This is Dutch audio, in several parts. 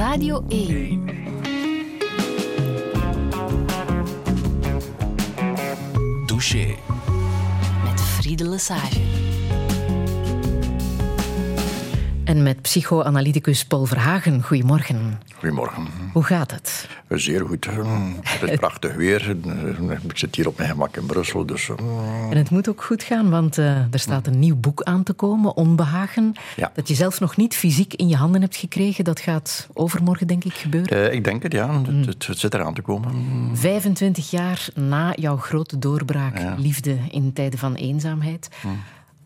Radio 1. Douche. Met Friede Lesage. En met psychoanalyticus Paul Verhagen. Goedemorgen. Goedemorgen. Hoe gaat het? Zeer goed. Het is prachtig weer. Ik zit hier op mijn gemak in Brussel. Dus, En het moet ook goed gaan, want uh, er staat een nieuw boek aan te komen, Onbehagen. Ja. Dat je zelf nog niet fysiek in je handen hebt gekregen. Dat gaat overmorgen, denk ik, gebeuren. Uh, ik denk het, ja. Het, het, het, zit eraan te komen. 25 jaar na jouw grote doorbraak, Ja. liefde in tijden van eenzaamheid.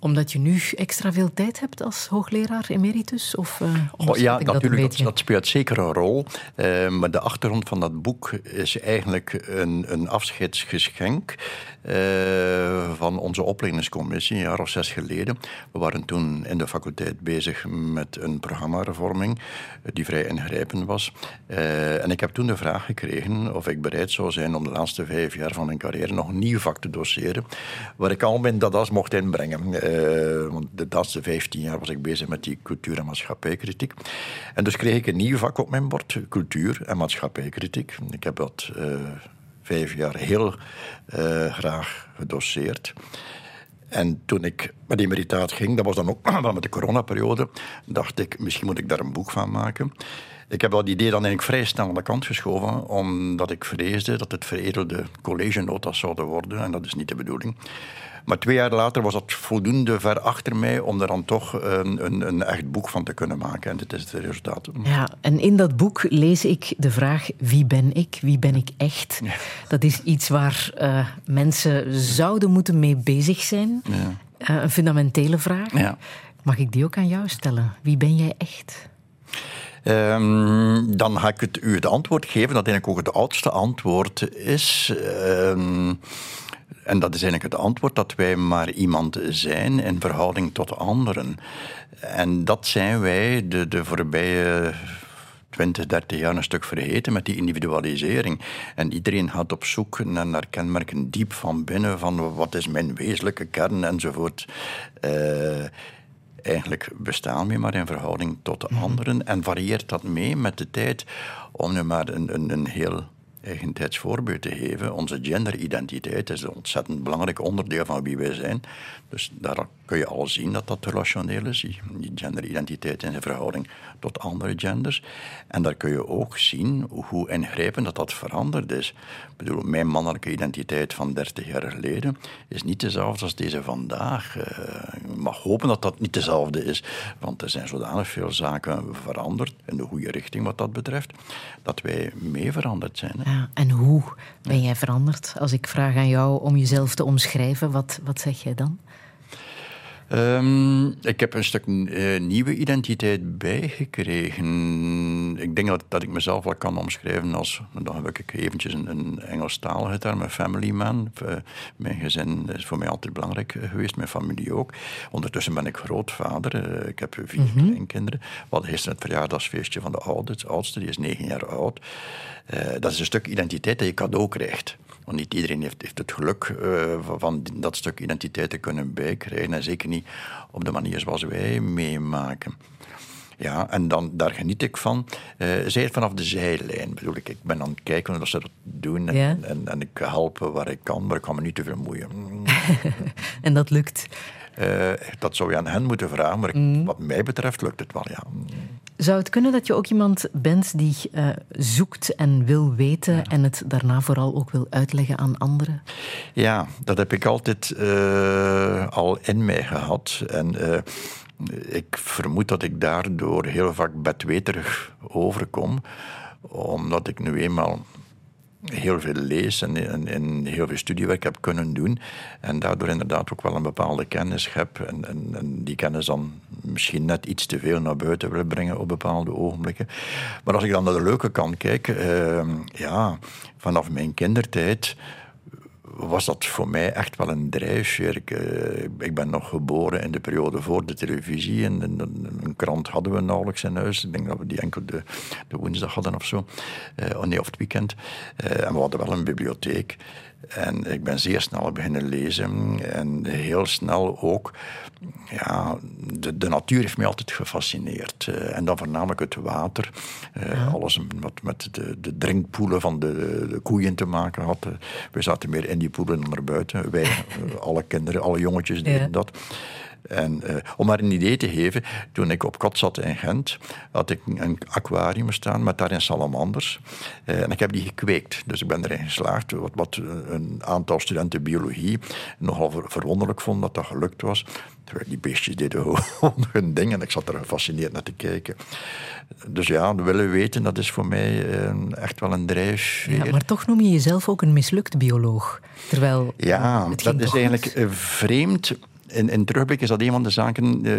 Omdat je nu extra veel tijd hebt als hoogleraar emeritus? Of, uh, Oh, ja, natuurlijk. Dat speelt zeker een rol. Eh, maar de achtergrond van dat boek is eigenlijk een, een afscheidsgeschenk eh, van onze opleidingscommissie, een jaar of zes geleden. We waren toen in de faculteit bezig met een programmarevorming eh, die vrij ingrijpend was. Eh, en ik heb toen de vraag gekregen of ik bereid zou zijn om de laatste vijf jaar van mijn carrière nog een nieuw vak te doseren, waar ik al mijn dadas mocht inbrengen. Want de laatste vijftien jaar was ik bezig met die cultuur- en maatschappijkritiek. En dus kreeg ik een nieuw vak op mijn bord, cultuur- en maatschappijkritiek. Ik heb dat vijf jaar heel eh, graag gedoseerd. En toen ik met emeritaat ging, dat was dan ook wel met de coronaperiode, dacht ik, misschien moet ik daar een boek van maken. Ik heb dat idee dan eigenlijk vrij snel aan de kant geschoven, omdat ik vreesde dat het veredelde collegenota's zouden worden, en dat is niet de bedoeling. Maar twee jaar later was dat voldoende ver achter mij om er dan toch een, een, een echt boek van te kunnen maken. En dit is het resultaat. Ja, en in dat boek lees ik de vraag: wie ben ik? Wie ben ik echt? Dat is iets waar uh, mensen zouden moeten mee bezig zijn. Ja. Uh, een fundamentele vraag. Ja. Mag ik die ook aan jou stellen? Wie ben jij echt? Um, dan ga ik het, u het antwoord geven, dat eigenlijk ook het oudste antwoord is. Um, en dat is eigenlijk het antwoord dat wij maar iemand zijn in verhouding tot anderen. En dat zijn wij de, de voorbije 20, 30 jaar een stuk vergeten met die individualisering. En iedereen gaat op zoek naar, kenmerken diep van binnen, van wat is mijn wezenlijke kern enzovoort. Uh, eigenlijk bestaan we maar in verhouding tot de anderen en varieert dat mee met de tijd om nu maar een, een, een heel eigentijds voorbeeld te geven. Onze genderidentiteit is een ontzettend belangrijk onderdeel van wie wij zijn. Dus daar kun je al zien dat dat relationeel is, die genderidentiteit in verhouding tot andere genders. En daar kun je ook zien hoe ingrijpend dat dat veranderd is. Ik bedoel, mijn mannelijke identiteit van 30 jaar geleden is niet dezelfde als deze vandaag. Je mag hopen dat dat niet dezelfde is, want er zijn zodanig veel zaken veranderd in de goede richting wat dat betreft, dat wij mee veranderd zijn. En hoe ben jij veranderd? Als ik vraag aan jou om jezelf te omschrijven, wat, wat zeg jij dan? Um, ik heb een stuk uh, nieuwe identiteit bijgekregen. Ik denk dat, dat ik mezelf wel kan omschrijven als, dan heb ik eventjes een, een Engelstalige term, een family man. Uh, mijn gezin is voor mij altijd belangrijk geweest, mijn familie ook. Ondertussen ben ik grootvader, uh, ik heb vier mm -hmm. kleinkinderen. We hadden gisteren het verjaardagsfeestje van de oudste, oudste die is negen jaar oud. dat is een stuk identiteit dat je cadeau krijgt. Want niet iedereen heeft, heeft het geluk uh, van dat stuk identiteit te kunnen bijkrijgen. En zeker niet op de manier zoals wij meemaken. Ja, en dan, daar geniet ik van. Uh, zij vanaf de zijlijn bedoel ik. Ik ben aan het kijken hoe ze dat doen. En, ja. en, en, ik help waar ik kan, maar ik kan me niet te vermoeien. en dat lukt? Uh, dat zou je aan hen moeten vragen, maar mm. wat mij betreft lukt het wel, ja. Zou het kunnen dat je ook iemand bent die uh, zoekt en wil weten ja. en het daarna vooral ook wil uitleggen aan anderen? Ja, dat heb ik altijd uh, al in mij gehad. En ik vermoed dat ik daardoor heel vaak bedweterig overkom, omdat ik nu eenmaal heel veel lees en, en, heel veel studiewerk heb kunnen doen. En daardoor inderdaad ook wel een bepaalde kennis heb. En, en, die kennis dan misschien net iets te veel naar buiten wil brengen op bepaalde ogenblikken. Maar als ik dan naar de leuke kant kijk, uh, ja, vanaf mijn kindertijd was dat voor mij echt wel een drijfveer. Ik, eh, ik, ben nog geboren in de periode voor de televisie. En een, krant hadden we nauwelijks in huis. Ik denk dat we die enkel de, de woensdag hadden of zo. Uh, nee, of het weekend. en we hadden wel een bibliotheek. En ik ben zeer snel beginnen lezen. En heel snel ook. Ja, de, de natuur heeft mij altijd gefascineerd. Uh, en dan voornamelijk het water. Uh, Alles wat met de, de drinkpoelen van de, de, koeien te maken had. we zaten meer in die poelen dan naar buiten. Wij, alle kinderen, alle jongetjes deden ja. dat. En uh, om maar een idee te geven, toen ik op kot zat in Gent, had ik een aquarium staan met daarin salamanders. Uh, en ik heb die gekweekt. Dus ik ben erin geslaagd, wat, wat een aantal studenten biologie nogal ver, verwonderlijk vonden dat dat gelukt was. Terwijl die beestjes deden gewoon hun ding en ik zat er gefascineerd naar te kijken. Dus ja, willen weten, dat is voor mij echt wel een drijfveer. Ja, maar toch noem je jezelf ook een mislukt bioloog. Terwijl ja, dat is eigenlijk vreemd in, in terugblik is dat een van de zaken uh,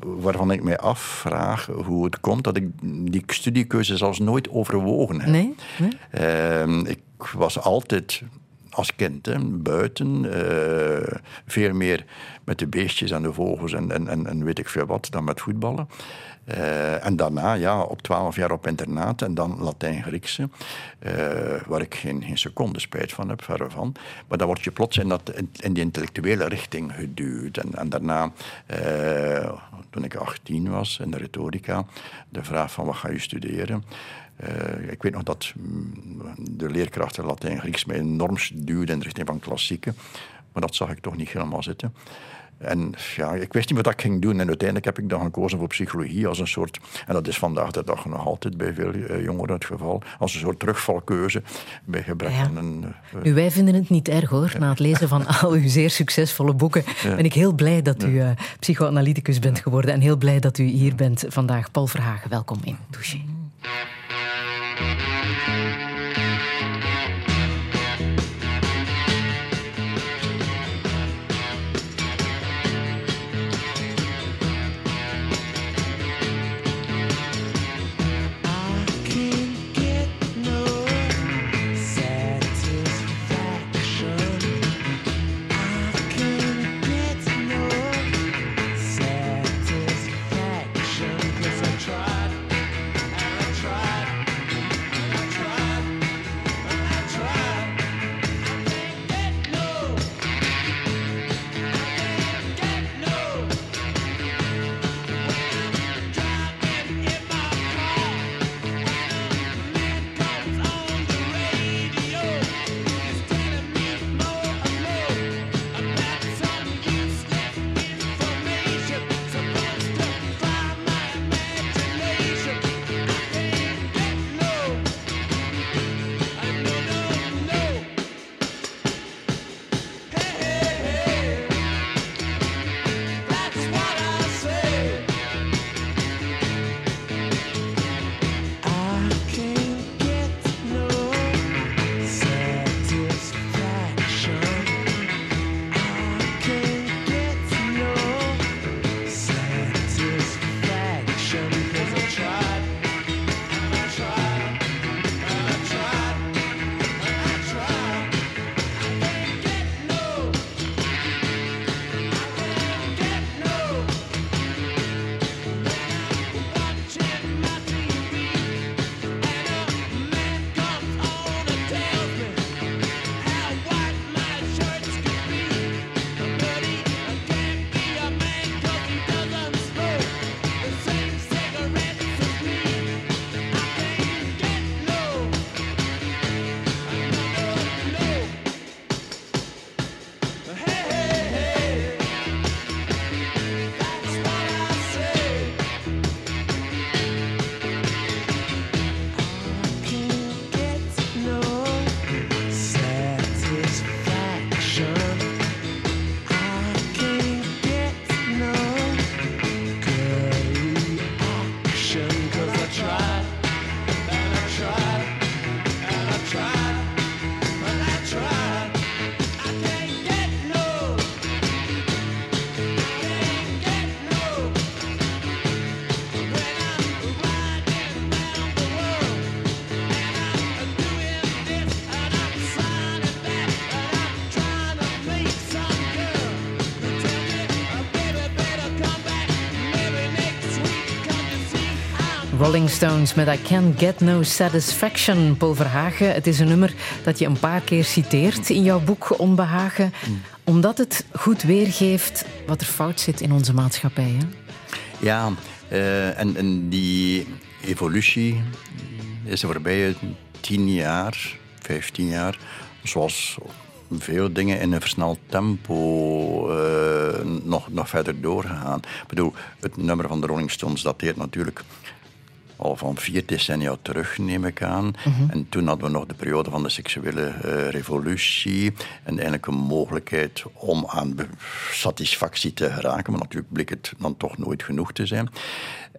waarvan ik mij afvraag hoe het komt dat ik die studiekeuze zelfs nooit overwogen heb. Nee? nee? Uh, ik was altijd als kind hè, buiten, uh, veel meer met de beestjes en de vogels en, en, en weet ik veel wat dan met voetballen. Uh, en daarna, ja, op twaalf jaar op internaat en dan Latijn-Griekse, uh, waar ik geen, geen seconde spijt van heb, verre van. Maar dan word je plots in, dat, in, die intellectuele richting geduwd. En, daarna, uh, toen ik 18 was, in de retorica, de vraag van wat ga je studeren? ik weet nog dat de leerkrachten Latijn-Grieks mij enorm duwden in de richting van klassieke. Maar dat zag ik toch niet helemaal zitten. En ja, ik wist niet wat ik ging doen. En uiteindelijk heb ik dan gekozen voor psychologie als een soort, en dat is vandaag de dag nog altijd bij veel uh, jongeren het geval, als een soort terugvalkeuze bij gebrek aan een. Uh, nu, wij vinden het niet erg hoor. Na het lezen van al uw zeer succesvolle boeken ben ik heel blij dat u uh, psychoanalyticus bent geworden en heel blij dat u hier bent vandaag. Paul Verhagen, welkom in Douche. Rolling Stones met I Can't Get No Satisfaction. Paul Verhagen, het is een nummer dat je een paar keer citeert in jouw boek Onbehagen, omdat het goed weergeeft wat er fout zit in onze maatschappij. Hè? Ja, uh, en, en die evolutie is de voorbije tien jaar, vijftien jaar, zoals veel dingen in een versneld tempo uh, nog, nog verder doorgegaan. Ik bedoel, het nummer van de Rolling Stones dateert natuurlijk al van vier decennia terug, neem ik aan. Mhm. En toen hadden we nog de periode van de seksuele uh, revolutie. En eigenlijk een mogelijkheid om aan satisfactie te geraken. Maar natuurlijk bleek het dan toch nooit genoeg te zijn.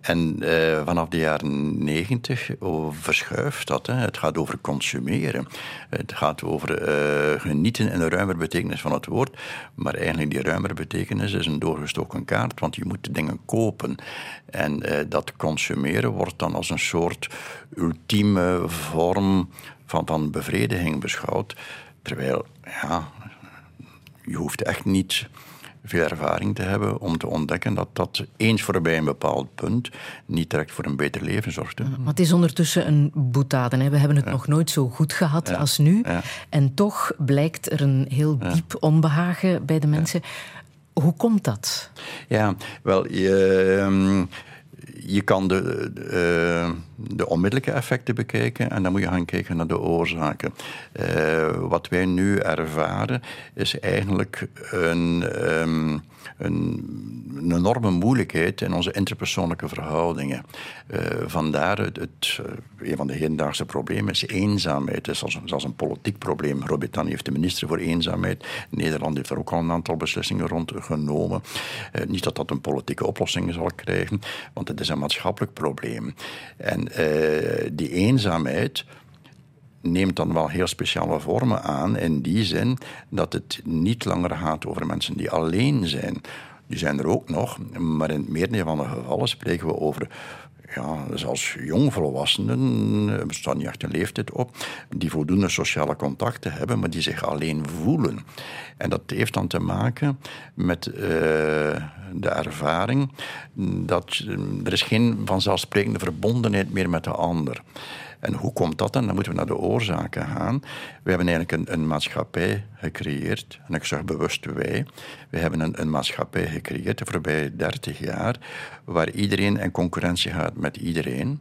En uh, vanaf de jaren negentig verschuift dat. Hè. Het gaat over consumeren. Het gaat over uh, genieten in de ruimere betekenis van het woord. Maar eigenlijk die ruimere betekenis is een doorgestoken kaart, want je moet dingen kopen. En uh, dat consumeren wordt dan als een soort ultieme vorm van, van bevrediging beschouwd. Terwijl, ja, je hoeft echt niet veel ervaring te hebben om te ontdekken dat dat eens voorbij een bepaald punt niet direct voor een beter leven zorgt. Maar het is ondertussen een boetade. We hebben het nog nooit zo goed gehad als nu. En toch blijkt er een heel diep onbehagen bij de mensen. Hoe komt dat? Ja, wel, je, ehm, je kan de, de, de, onmiddellijke effecten bekijken en dan moet je gaan kijken naar de oorzaken. Uh, wat wij nu ervaren is eigenlijk een, um, een, een, enorme moeilijkheid in onze interpersoonlijke verhoudingen. Uh, vandaar het, het, een van de hedendaagse problemen is eenzaamheid. Het is zelfs, een politiek probleem. Groot-Brittannië heeft de minister voor eenzaamheid. Nederland heeft er ook al een aantal beslissingen rond genomen. niet dat dat een politieke oplossing zal krijgen, want het is maatschappelijk probleem. En uh, die eenzaamheid neemt dan wel heel speciale vormen aan in die zin dat het niet langer gaat over mensen die alleen zijn. Die zijn er ook nog, maar in het van de gevallen spreken we over ja, zelfs jongvolwassenen, we eh, staan niet echt een leeftijd op, die voldoende sociale contacten hebben, maar die zich alleen voelen. En dat heeft dan te maken met uh, de ervaring dat er is geen vanzelfsprekende verbondenheid meer met de ander. En hoe komt dat dan? Dan moeten we naar de oorzaken gaan. We hebben eigenlijk een, een maatschappij gecreëerd, en ik zeg bewust wij. We hebben een, een maatschappij gecreëerd de voorbije 30 jaar, waar iedereen in concurrentie gaat met iedereen,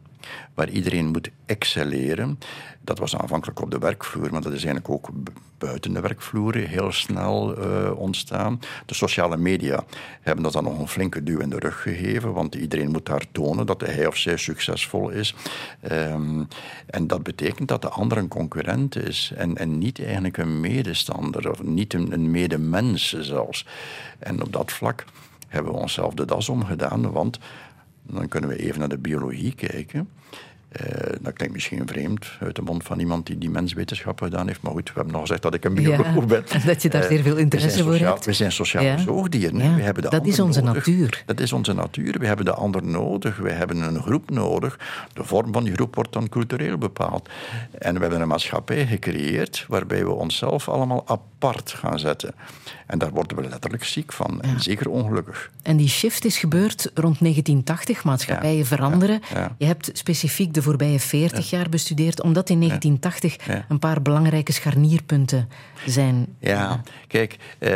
waar iedereen moet excelleren. Dat was aanvankelijk op de werkvloer, maar dat is eigenlijk ook buiten de werkvloer heel snel uh, ontstaan. De sociale media hebben dat dan nog een flinke duw in de rug gegeven, want iedereen moet daar tonen dat hij of zij succesvol is. Um, en dat betekent dat de ander een concurrent is en, en niet eigenlijk een medestander of niet een, een medemens zelfs. En op dat vlak hebben we onszelf de das omgedaan, want dan kunnen we even naar de biologie kijken. Uh, dat klinkt misschien vreemd uit de mond van iemand die die menswetenschappen gedaan heeft. Maar goed, we hebben nog gezegd dat ik een bioloog ben. Dat je daar zeer veel interesse voor hebt. We zijn sociale ja. zoogdieren. We hebben de dat is onze nodig. natuur. Dat is onze natuur. We hebben de ander nodig. We hebben een groep nodig. De vorm van die groep wordt dan cultureel bepaald. En we hebben een maatschappij gecreëerd waarbij we onszelf allemaal apart gaan zetten. En daar worden we letterlijk ziek van. En zeker ongelukkig. En die shift is gebeurd rond 1980. Maatschappijen veranderen. Je hebt specifiek de de voorbije 40 jaar bestudeerd, omdat in 1980 een paar belangrijke scharnierpunten zijn. Ja, kijk, uh,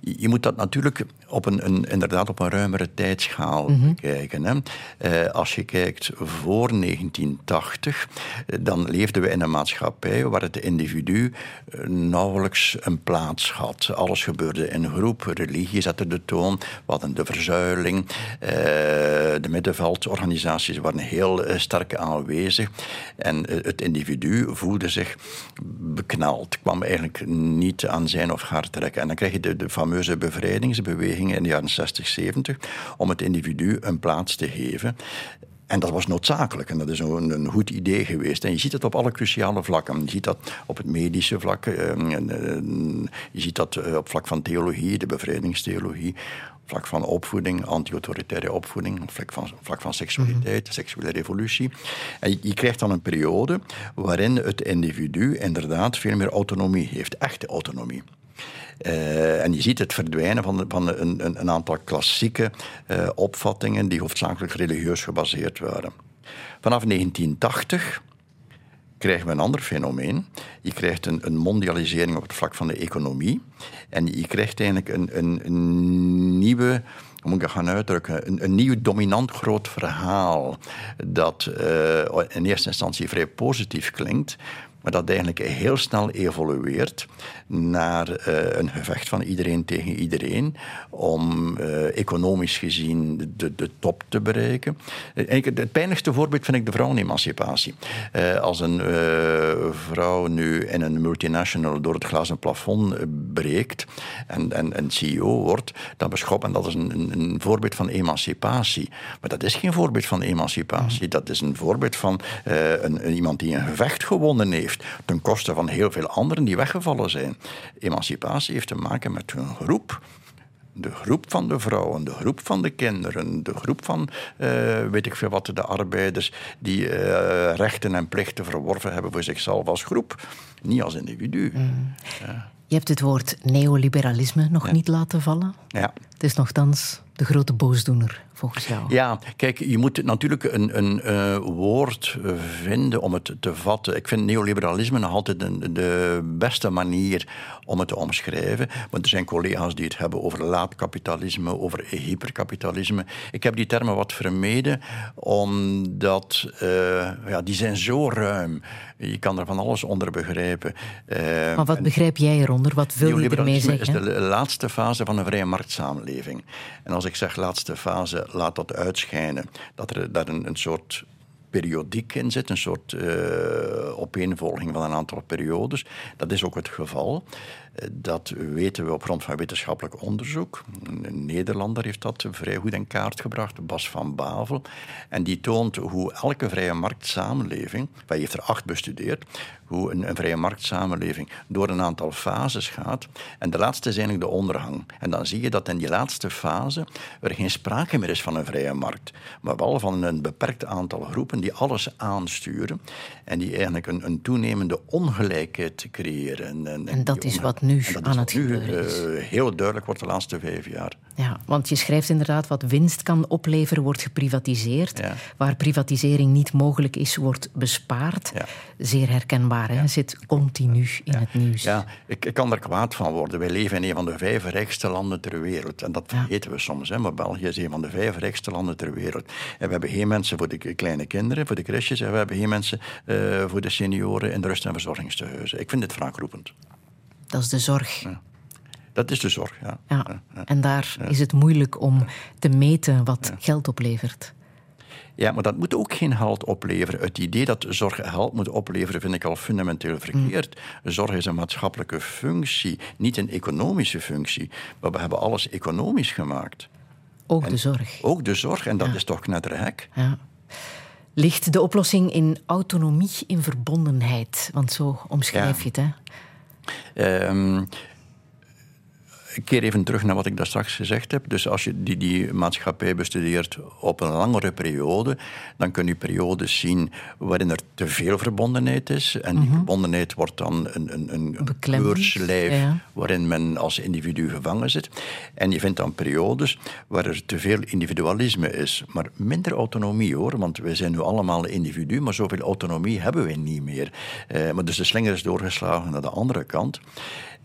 je moet dat natuurlijk op een, een, inderdaad op een ruimere tijdschaal mm kijken. Hè. Uh, als je kijkt voor 1980, dan leefden we in een maatschappij waar het individu eh, nauwelijks een plaats had. Alles gebeurde in groep, religie zette de toon, we hadden de verzuiling, uh, de middenveldorganisaties waren heel sterk aanwezig en het individu voelde zich beknald, kwam eigenlijk niet aan zijn of haar trekken. En dan krijg je de, de fameuze bevrijdingsbeweging in de jaren 60, 70 om het individu een plaats te geven. En dat was noodzakelijk en dat is een, een, goed idee geweest. En je ziet het op alle cruciale vlakken. Je ziet dat op het medische vlak, eh, je ziet dat eh, op vlak van theologie, de bevrijdingstheologie, vlak van opvoeding, anti-autoritaire opvoeding, op vlak van, vlak van seksualiteit, mm seksuele revolutie. En je, je, krijgt dan een periode waarin het individu inderdaad veel meer autonomie heeft, echte autonomie. Uh, en je ziet het verdwijnen van, van een, een, een, aantal klassieke uh, opvattingen die hoofdzakelijk religieus gebaseerd waren. Vanaf 1980 krijgen we een ander fenomeen. Je krijgt een, een, mondialisering op het vlak van de economie. En je krijgt eigenlijk een, een, een nieuwe moet ik gaan uitdrukken, een, nieuw dominant groot verhaal dat uh, in eerste instantie vrij positief klinkt, maar dat eigenlijk heel snel evolueert naar uh, een gevecht van iedereen tegen iedereen om uh, economisch gezien de, de, top te bereiken. Uh, het pijnlijkste voorbeeld vind ik de vrouwenemancipatie. als een vrouw nu in een multinational door het glazen plafond breekt en, en, en CEO wordt, dan beschouwt men dat is een, een, een, voorbeeld van emancipatie. Maar dat is geen voorbeeld van emancipatie. Dat is een voorbeeld van een, iemand die een gevecht gewonnen heeft ten koste van heel veel anderen die weggevallen zijn. Emancipatie heeft te maken met een groep de groep van de vrouwen, de groep van de kinderen, de groep van, uh, weet ik veel wat, de arbeiders die uh, rechten en plichten verworven hebben voor zichzelf als groep, niet als individu. Mm. Ja. Je hebt het woord neoliberalisme nog ja. niet laten vallen. Ja. Het is nogthans de grote boosdoener, volgens jou. Ja, kijk, je moet natuurlijk een, een uh, woord vinden om het te vatten. Ik vind neoliberalisme nog altijd een, de beste manier om het te omschrijven. Want er zijn collega's die het hebben over laatkapitalisme, over hyperkapitalisme. Ik heb die termen wat vermeden, omdat uh, ja, die zijn zo ruim. Je kan er van alles onder begrijpen. Uh, maar wat begrijp jij eronder? Wat wil je ermee zeggen? is de laatste fase van een vrije marktsamenleving. En als ik zeg laatste fase, laat dat uitschijnen. Dat er daar een, soort periodiek in zit, een soort uh, opeenvolging van een aantal periodes. Dat is ook het geval. Dat weten we op grond van wetenschappelijk onderzoek. Een Nederlander heeft dat vrij goed in kaart gebracht, Bas van Bavel. En die toont hoe elke vrije marktsamenleving, hij heeft er acht bestudeerd, hoe een, een, vrije marktsamenleving door een aantal fases gaat. En de laatste is eigenlijk de ondergang. En dan zie je dat in die laatste fase er geen sprake meer is van een vrije markt, maar wel van een beperkt aantal groepen die alles aansturen en die eigenlijk een, een toenemende ongelijkheid creëren. En, en, en dat is wat nu aan het gebeuren is. Uh, heel duidelijk wordt de laatste vijf jaar. Ja, want je schrijft inderdaad wat winst kan opleveren, wordt geprivatiseerd. Waar privatisering niet mogelijk is, wordt bespaard. Ja. Zeer herkenbaar, hè? zit continu in het nieuws. Ja, ik, ik, kan er kwaad van worden. Wij leven in een van de vijf rijkste landen ter wereld. En dat vergeten we soms. Hè? Maar België is een van de vijf rijkste landen ter wereld. En we hebben geen mensen voor de kleine kinderen, voor de crèches. En we hebben geen mensen uh, voor de senioren in de rust- en verzorgingstehuizen. Ik vind dit wraakroepend. Dat is de zorg. Dat is de zorg, ja. ja. En daar is het moeilijk om te meten wat geld oplevert. Ja, maar dat moet ook geen geld opleveren. Het idee dat zorg geld moet opleveren vind ik al fundamenteel verkeerd. Zorg is een maatschappelijke functie, niet een economische functie. Maar we hebben alles economisch gemaakt. Ook de zorg. Ook de zorg, en dat is toch knetterhek. Ja. Ligt de oplossing in autonomie, in verbondenheid? Want zo omschrijf je het, hè? Um, ik keer even terug naar wat ik daar straks gezegd heb. Dus als je die, die maatschappij bestudeert op een langere periode, dan kun je periodes zien waarin er te veel verbondenheid is. En die mhm. verbondenheid wordt dan een, een, een keurslijf waarin men als individu gevangen zit. En je vindt dan periodes waar er te veel individualisme is, maar minder autonomie hoor. Want wij zijn nu allemaal individu, maar zoveel autonomie hebben wij niet meer. Eh, maar dus de slinger is doorgeslagen naar de andere kant.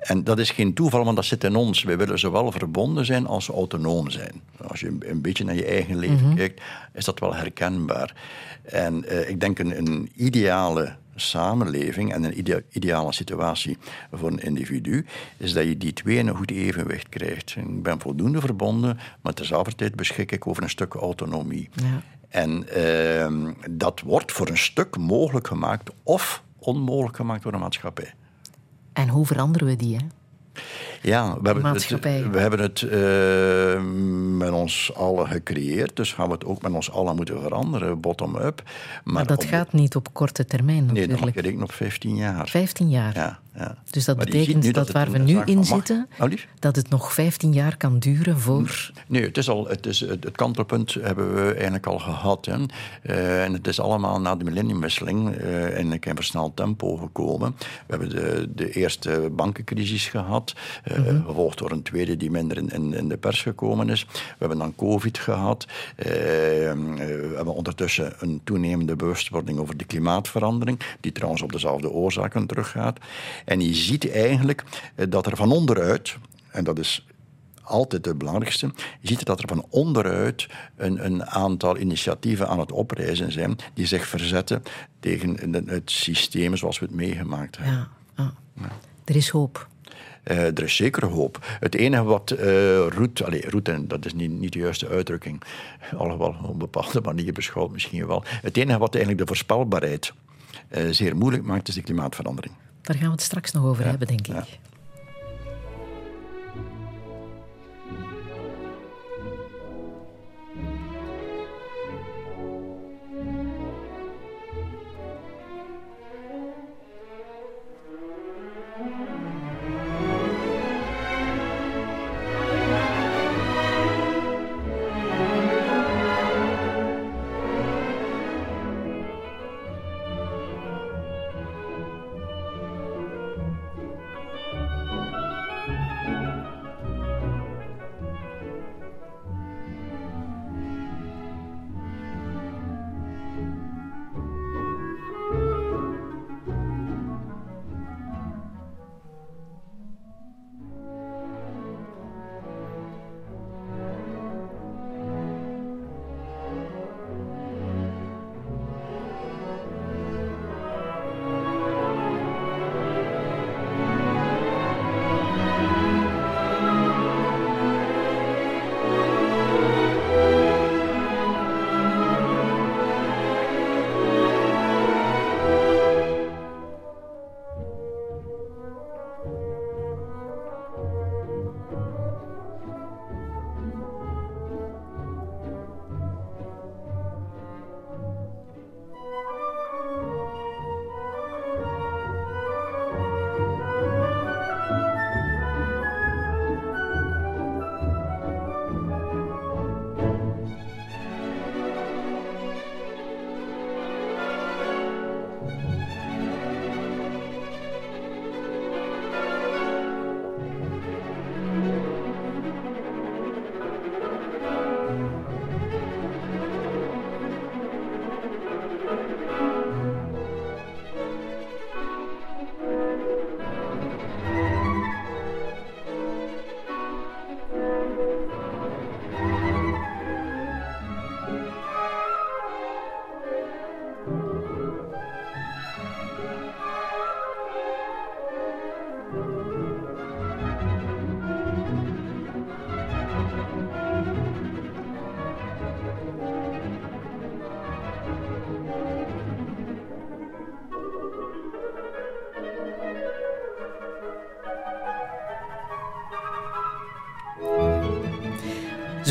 En dat is geen toeval, want dat zit in ons. Wij willen zowel verbonden zijn als autonoom zijn. Als je een beetje naar je eigen leven mhm. kijkt, is dat wel herkenbaar. En uh, ik denk een, een ideale samenleving en een ideale situatie voor een individu, is dat je die twee in een goed evenwicht krijgt. Ik ben voldoende verbonden, maar tezelfde tijd beschik ik over een stuk autonomie. Ja. En uh, dat wordt voor een stuk mogelijk gemaakt of onmogelijk gemaakt door de maatschappij. En hoe veranderen we die? Hè? Ja, we hebben het, we hebben het uh, met ons allen gecreëerd, dus gaan we het ook met ons allen moeten veranderen, bottom-up. Maar, maar, dat gaat niet op korte termijn natuurlijk. Nee, dat rekenen op 15 jaar. 15 jaar? Ja. Ja. Dus dat Maar betekent dat, waar we een nu in zitten, dat het nog 15 jaar kan duren voor... Nee, het, is al, het, is, het kantelpunt hebben we eigenlijk al gehad. Hè. Eh, en het is allemaal na de millenniumwisseling eh in versneld tempo gekomen. We hebben de, de eerste bankencrisis gehad, eh, gevolgd door een tweede die minder in, in, in de pers gekomen is. We hebben dan COVID gehad. Eh, eh, we hebben ondertussen een toenemende bewustwording over de klimaatverandering, die trouwens op dezelfde oorzaken teruggaat. En je ziet eigenlijk eh, dat er van onderuit, en dat is altijd het belangrijkste. Je ziet dat er van onderuit een, een aantal initiatieven aan het oprijzen zijn die zich verzetten tegen het systeem zoals we het meegemaakt hebben. Ja, ah. Er is hoop. Eh, er is zeker hoop. Het enige wat eh roet, allez, roet, en dat is niet, niet de juiste uitdrukking, alhoewel op een bepaalde manier beschouwd misschien wel. Het enige wat eigenlijk de voorspelbaarheid zeer moeilijk maakt, is de klimaatverandering. Daar gaan we het straks nog over hebben, denk ik.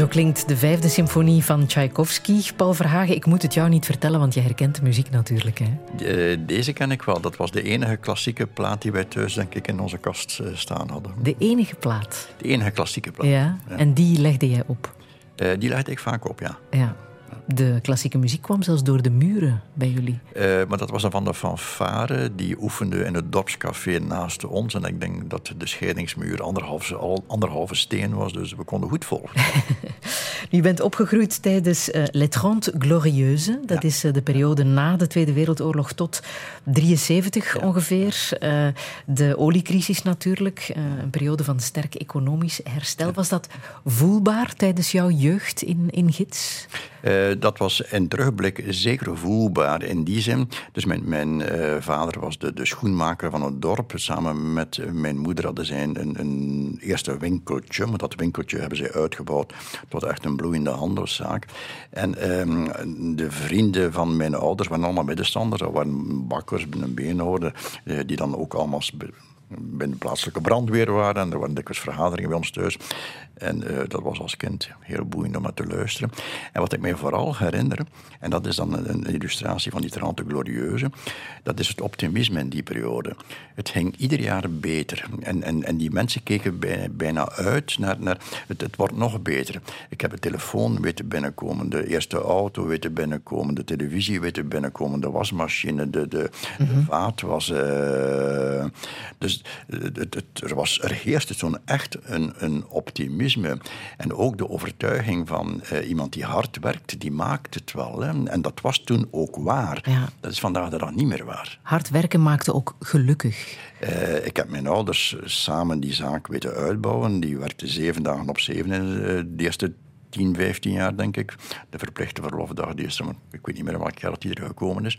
Zo klinkt de vijfde symfonie van Tchaikovsky. Paul Verhagen, ik moet het jou niet vertellen, want je herkent de muziek natuurlijk. Hè? Eh, Deze ken ik wel. Dat was de enige klassieke plaat die wij thuis, denk ik, in onze kast eh, staan hadden. De enige plaat. De enige klassieke plaat. Ja, en die legde jij op. Eh, die legde ik vaak op, ja. Ja. De klassieke muziek kwam zelfs door de muren bij jullie. Maar dat was dan van de fanfare. Die oefende in het dorpscafé naast ons. En ik denk dat de scheidingsmuur anderhalve, al anderhalve steen was. Dus we konden goed volgen. Je bent opgegroeid tijdens eh Les Trente Glorieuses. Dat Ja. is eh, de periode na de Tweede Wereldoorlog tot 73 ongeveer. Eh, de oliecrisis natuurlijk. een periode van sterk economisch herstel. Was dat voelbaar tijdens jouw jeugd in, in Gids? Dat was in terugblik zeker voelbaar in die zin. Dus mijn, mijn vader was de, de schoenmaker van het dorp. Samen met mijn moeder hadden zij een, een eerste winkeltje. Maar dat winkeltje hebben zij uitgebouwd tot echt een bloeiende handelszaak. En ehm, de vrienden van mijn ouders waren allemaal middenstanders. Dat waren bakkers, een eh, die dan ook allemaal bij de plaatselijke brandweer waren. En er waren dikwijls vergaderingen bij ons thuis. En uh, dat was als kind heel boeiend om naar te luisteren. En wat ik mij vooral herinner, en dat is dan een, een illustratie van die Trente Glorieuze, dat is het optimisme in die periode. Het ging ieder jaar beter. En, en, en die mensen keken bij, bijna uit naar, naar het, het wordt nog beter. Ik heb een telefoon weten binnenkomen, de eerste auto weten binnenkomen, de televisie weten binnenkomen, de wasmachine, de, de, mm -hmm. de vaat was. Uh, dus het, het, er, was, er heerste zo'n echt een, een optimisme en ook de overtuiging van uh, iemand die hard werkt, die maakt het wel. Hè. En dat was toen ook waar. Ja. Dat is vandaag de dag niet meer waar. Hard werken maakte ook gelukkig. Uh, ik heb mijn ouders samen die zaak weten uitbouwen. Die werkten zeven dagen op zeven in uh, de eerste 10, 15 jaar, denk ik. De verplichte verlofdag, die is er, ik weet niet meer welk jaar dat die er gekomen is.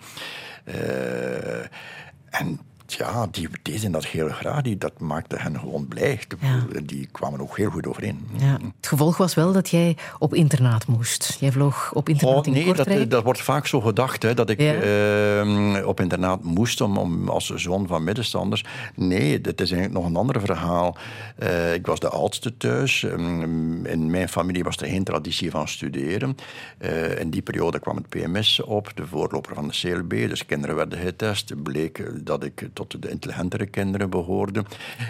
en ja, die deden dat heel graag. Die, dat maakte hen gewoon blij. Ja. Die kwamen ook heel goed overeen. Ja. Het gevolg was wel dat jij op internaat moest. Jij vloog op internaat oh, in nee, Kortrijk. dat, dat wordt vaak zo gedacht, hè, dat ik Ja. eh, op internaat moest om, om, als zoon van middenstanders. Nee, dat is eigenlijk nog een ander verhaal. Eh, ik was de oudste thuis. Um, In mijn familie was er geen traditie van studeren. Eh, in die periode kwam het PMS op, de voorloper van de CLB. Dus kinderen werden getest. bleek dat ik tot de intelligentere kinderen behoorde.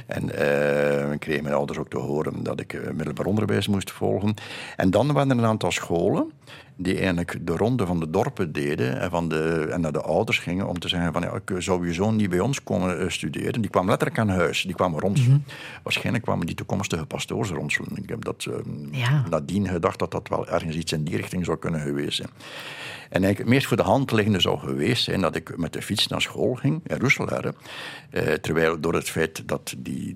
En eh, ik kreeg mijn ouders ook te horen dat ik eh, middelbaar onderwijs moest volgen. En dan waren er een aantal scholen die eigenlijk de ronde van de dorpen deden en, van de, en naar de ouders gingen om te zeggen van ja, ik zou je zoon niet bij ons komen studeren. Die kwamen letterlijk aan huis, die kwamen ronselen. Waarschijnlijk kwamen die toekomstige pastoors ronselen. Ik heb dat uh, Ja. nadien gedacht dat dat wel ergens iets in die richting zou kunnen geweest zijn. En eigenlijk het meest voor de hand liggende zou geweest zijn dat ik met de fiets naar school ging in Roeselare. Eh, terwijl door het feit dat die,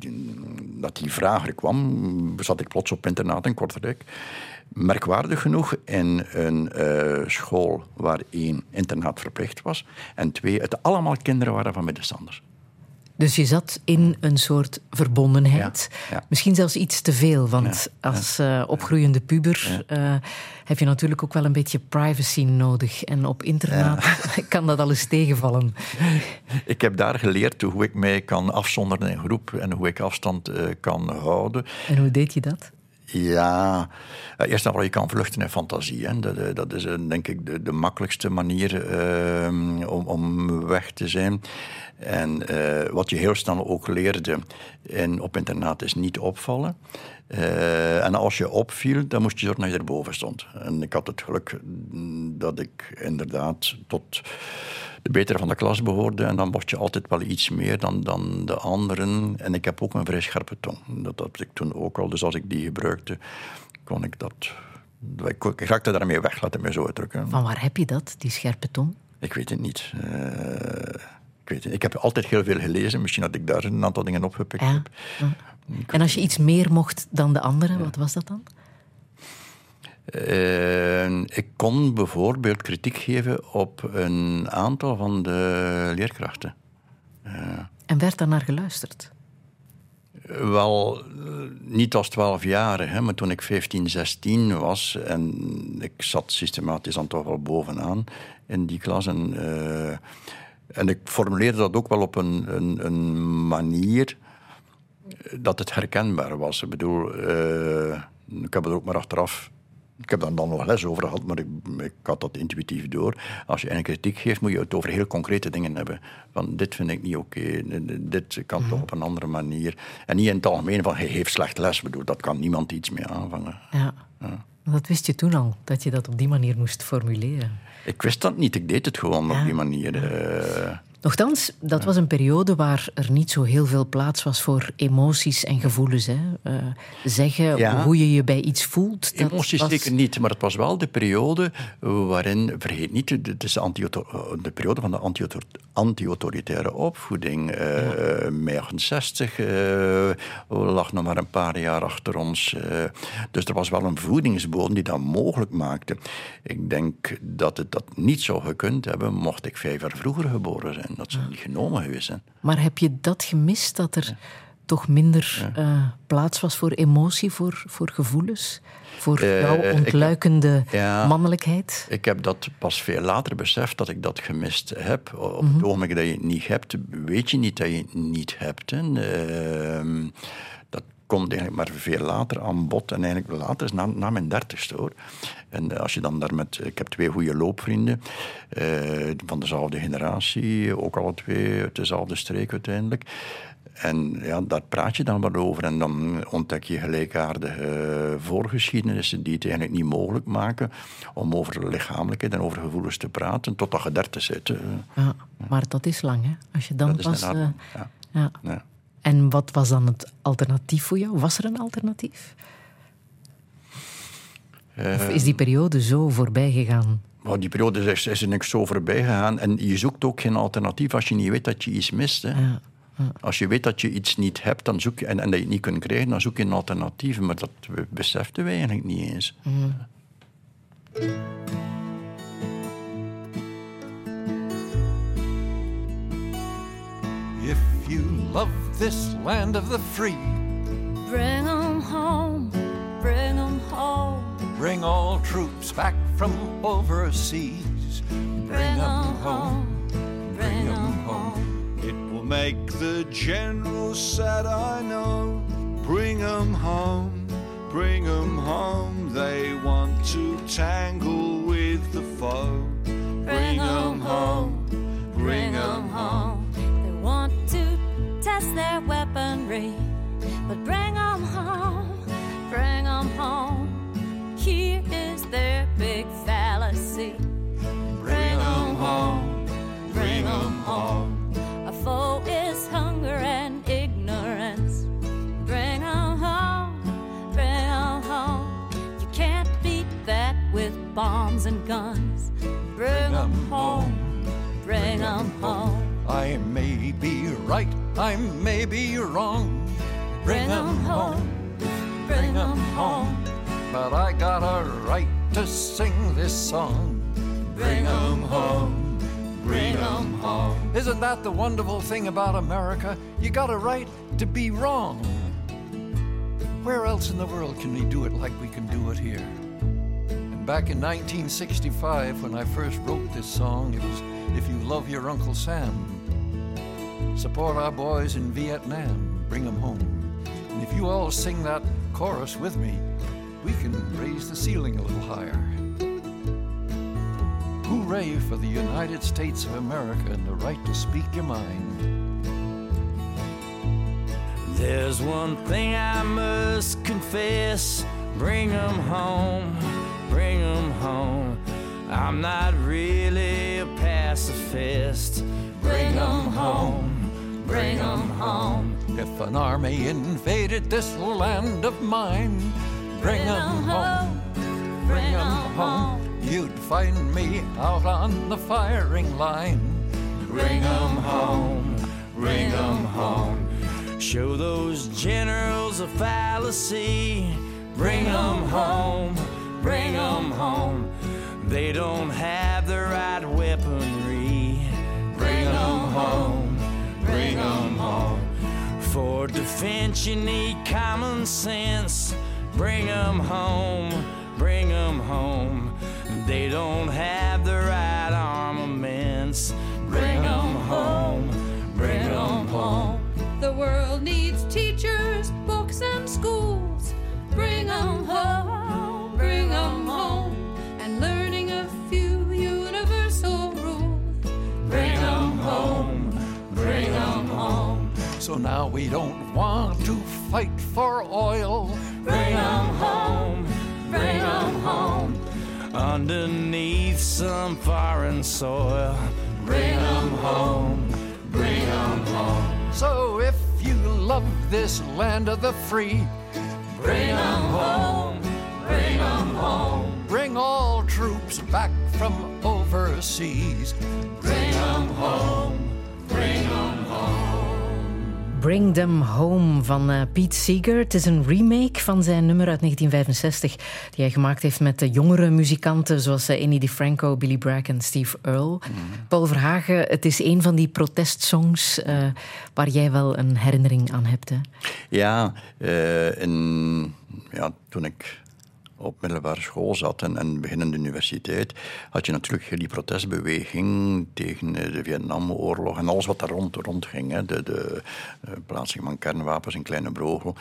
dat die vraag er kwam, zat ik plots op internaat in Kortrijk. Merkwaardig genoeg in een eh, school waar één internaat verplicht was en twee, het allemaal kinderen waren van middenstanders. Dus je zat in een soort verbondenheid. Ja, ja. Misschien zelfs iets te veel, want Ja, als eh, opgroeiende puber eh, heb je natuurlijk ook wel een beetje privacy nodig. En op internaat kan dat al eens tegenvallen. Ik heb daar geleerd hoe ik mij kan afzonderen in groep en hoe ik afstand eh, kan houden. En hoe deed je dat? Ja, eh, eerst en vooral, je kan vluchten in fantasie. Eh, dat is eh, denk ik de, de makkelijkste manier eh, om, om weg te zijn. En wat je heel snel ook leerde in, op internaat is niet opvallen. En als je opviel, dan moest je zorgen dat je erboven stond. En ik had het geluk mm, dat ik inderdaad tot de betere van de klas behoorde. En dan mocht je altijd wel iets meer dan, dan de anderen. En ik heb ook een vrij scherpe tong. Dat had ik toen ook al. Dus als ik die gebruikte, kon ik dat... Ik, ik raakte daarmee weg, laat het mij zo uitdrukken. Van waar heb je dat, die scherpe tong? Ik weet het niet. Eh, ik, weet het. ik heb altijd heel veel gelezen. Misschien dat ik daar een aantal dingen opgepikt Ja. heb. Ja. En als je iets meer mocht dan de anderen, wat was dat dan? Eh, ik kon bijvoorbeeld kritiek geven op een aantal van de leerkrachten. En werd daar naar geluisterd? Wel, eh, niet als 12 jaar, hè, maar toen ik 15, 16 was en ik zat systematisch dan toch wel bovenaan in die klas. En, eh, en ik formuleerde dat ook wel op een, een, een manier dat het herkenbaar was. Ik bedoel, eh, ik heb het ook maar achteraf. Ik heb daar dan nog les over gehad, maar ik, ik had dat intuïtief door. Als je een kritiek geeft, moet je het over heel concrete dingen hebben. Van dit vind ik niet oké, dit kan toch op een andere manier. En niet in het algemeen van, hij heeft slecht les. Bedoel, dat kan niemand iets mee aanvangen. Ja. Dat wist je toen al, dat je dat op die manier moest formuleren. Ik wist dat niet, ik deed het gewoon Ja. op die manier. eh. Nochtans, dat was een periode waar er niet zo heel veel plaats was voor emoties en gevoelens. Hè? Eh, zeggen Ja. hoe je je bij iets voelt. dat Emoties was- zeker niet, maar het was wel de periode waarin, vergeet niet, het is de, anti de periode van de anti- anti-autoritaire opvoeding. Eh Mei 68 eh, lag nog maar een paar jaar achter ons. eh, dus er was wel een voedingsbodem die dat mogelijk maakte. Ik denk dat het dat niet zou gekund hebben, mocht ik vijf jaar vroeger geboren zijn. Dat zou niet genomen geweest zijn. Maar heb je dat gemist, dat er toch minder eh, plaats was voor emotie, voor, voor gevoelens? Voor Eh, jouw ik ontluikende Ja. mannelijkheid? Ik heb dat pas veel later beseft dat ik dat gemist heb. Op Mhm. het ogenblik dat je het niet hebt, weet je niet dat je het niet hebt. Hè. Komt eigenlijk maar veel later aan bod. En eigenlijk later is na, na mijn dertigste hoor. En als je dan daar met... Ik heb twee goede loopvrienden eh, van dezelfde generatie. Ook alle twee uit dezelfde streek uiteindelijk. En ja, daar praat je dan wat over. En dan ontdek je gelijkaardige eh, voorgeschiedenissen die het eigenlijk niet mogelijk maken om over lichamelijkheid en over gevoelens te praten totdat je dertig zit. eh. Ja, maar dat is lang, hè? Als je dan Dat pas... eh, ja. Ja. En wat was dan het alternatief voor jou? Was er een alternatief? Of is die periode zo voorbij gegaan? Maar die periode is, is er niks zo voorbij gegaan. En je zoekt ook geen alternatief als je niet weet dat je iets mist. Hè. Ja. Als je weet dat je iets niet hebt dan zoek je, en, en dat je het niet kunt krijgen, dan zoek je een alternatief. Maar dat beseften wij eigenlijk niet eens. If you love this land of the free, Bring 'em home, bring 'em home, bring all troops back from overseas. bring 'em them home, bring 'em home. It will make the general sad, I know. Bring 'em home, bring 'em home. They want to tangle with the foe. Bring 'em home, bring 'em home. They want their weaponry, but bring 'em home, bring 'em home. Here is their big fallacy. Bring 'em home, bring 'em home. A foe is hunger and ignorance. Bring 'em home, bring 'em home. You can't beat that with bombs and guns. Bring 'em home, bring bring 'em home. I may be right, I may be wrong. Bring 'em home, bring 'em home. But I got a right to sing this song. Bring 'em home, bring 'em home. Isn't that the wonderful thing about America? You got a right to be wrong. Where else in the world can we do it like we can do it here? And back in 1965, when I first wrote this song, it was If You Love Your Uncle Sam, support our boys in Vietnam, bring them home. And if you all sing that chorus with me, we can raise the ceiling a little higher. Hooray for the United States of America and the right to speak your mind. There's one thing I must confess bring 'em home, bring 'em home. I'm not really a pacifist. Bring 'em home, bring 'em home. If an army invaded this land of mine, bring 'em home, bring 'em home. You'd find me out on the firing line. Bring 'em home, bring 'em home. Show those generals a fallacy. Bring 'em home, bring 'em home. They don't have the right weaponry. Bring 'em home, bring 'em home. For defense, you need common sense. Bring 'em home, bring 'em home. They don't have the right armaments. Bring 'em home, bring 'em home. The world needs teachers, books, and schools. Bring 'em home, So now we don't want to fight for oil. Bring 'em home, bring 'em home. Underneath some foreign soil. Bring 'em home, bring 'em home. So if you love this land of the free, Bring 'em home, bring 'em home. bring all troops back from overseas. Bring 'em home, bring 'em home. Bring Them Home van uh, Pete Seeger. Het is een remake van zijn nummer uit 1965, die hij gemaakt heeft met de jongere muzikanten zoals uh, Annie DiFranco, Billy Bragg en Steve Earle. Mm. Paul Verhagen, het is een van die protestsongs uh, waar jij wel een herinnering aan hebt. Hè? Ja, in, ja, toen ik op middelbare school zat en, en beginnende universiteit, had je natuurlijk die protestbeweging tegen de Vietnamoorlog en alles wat daar rond, rond ging. Hè. De, de uh, plaatsing van kernwapens in Kleine Brogel.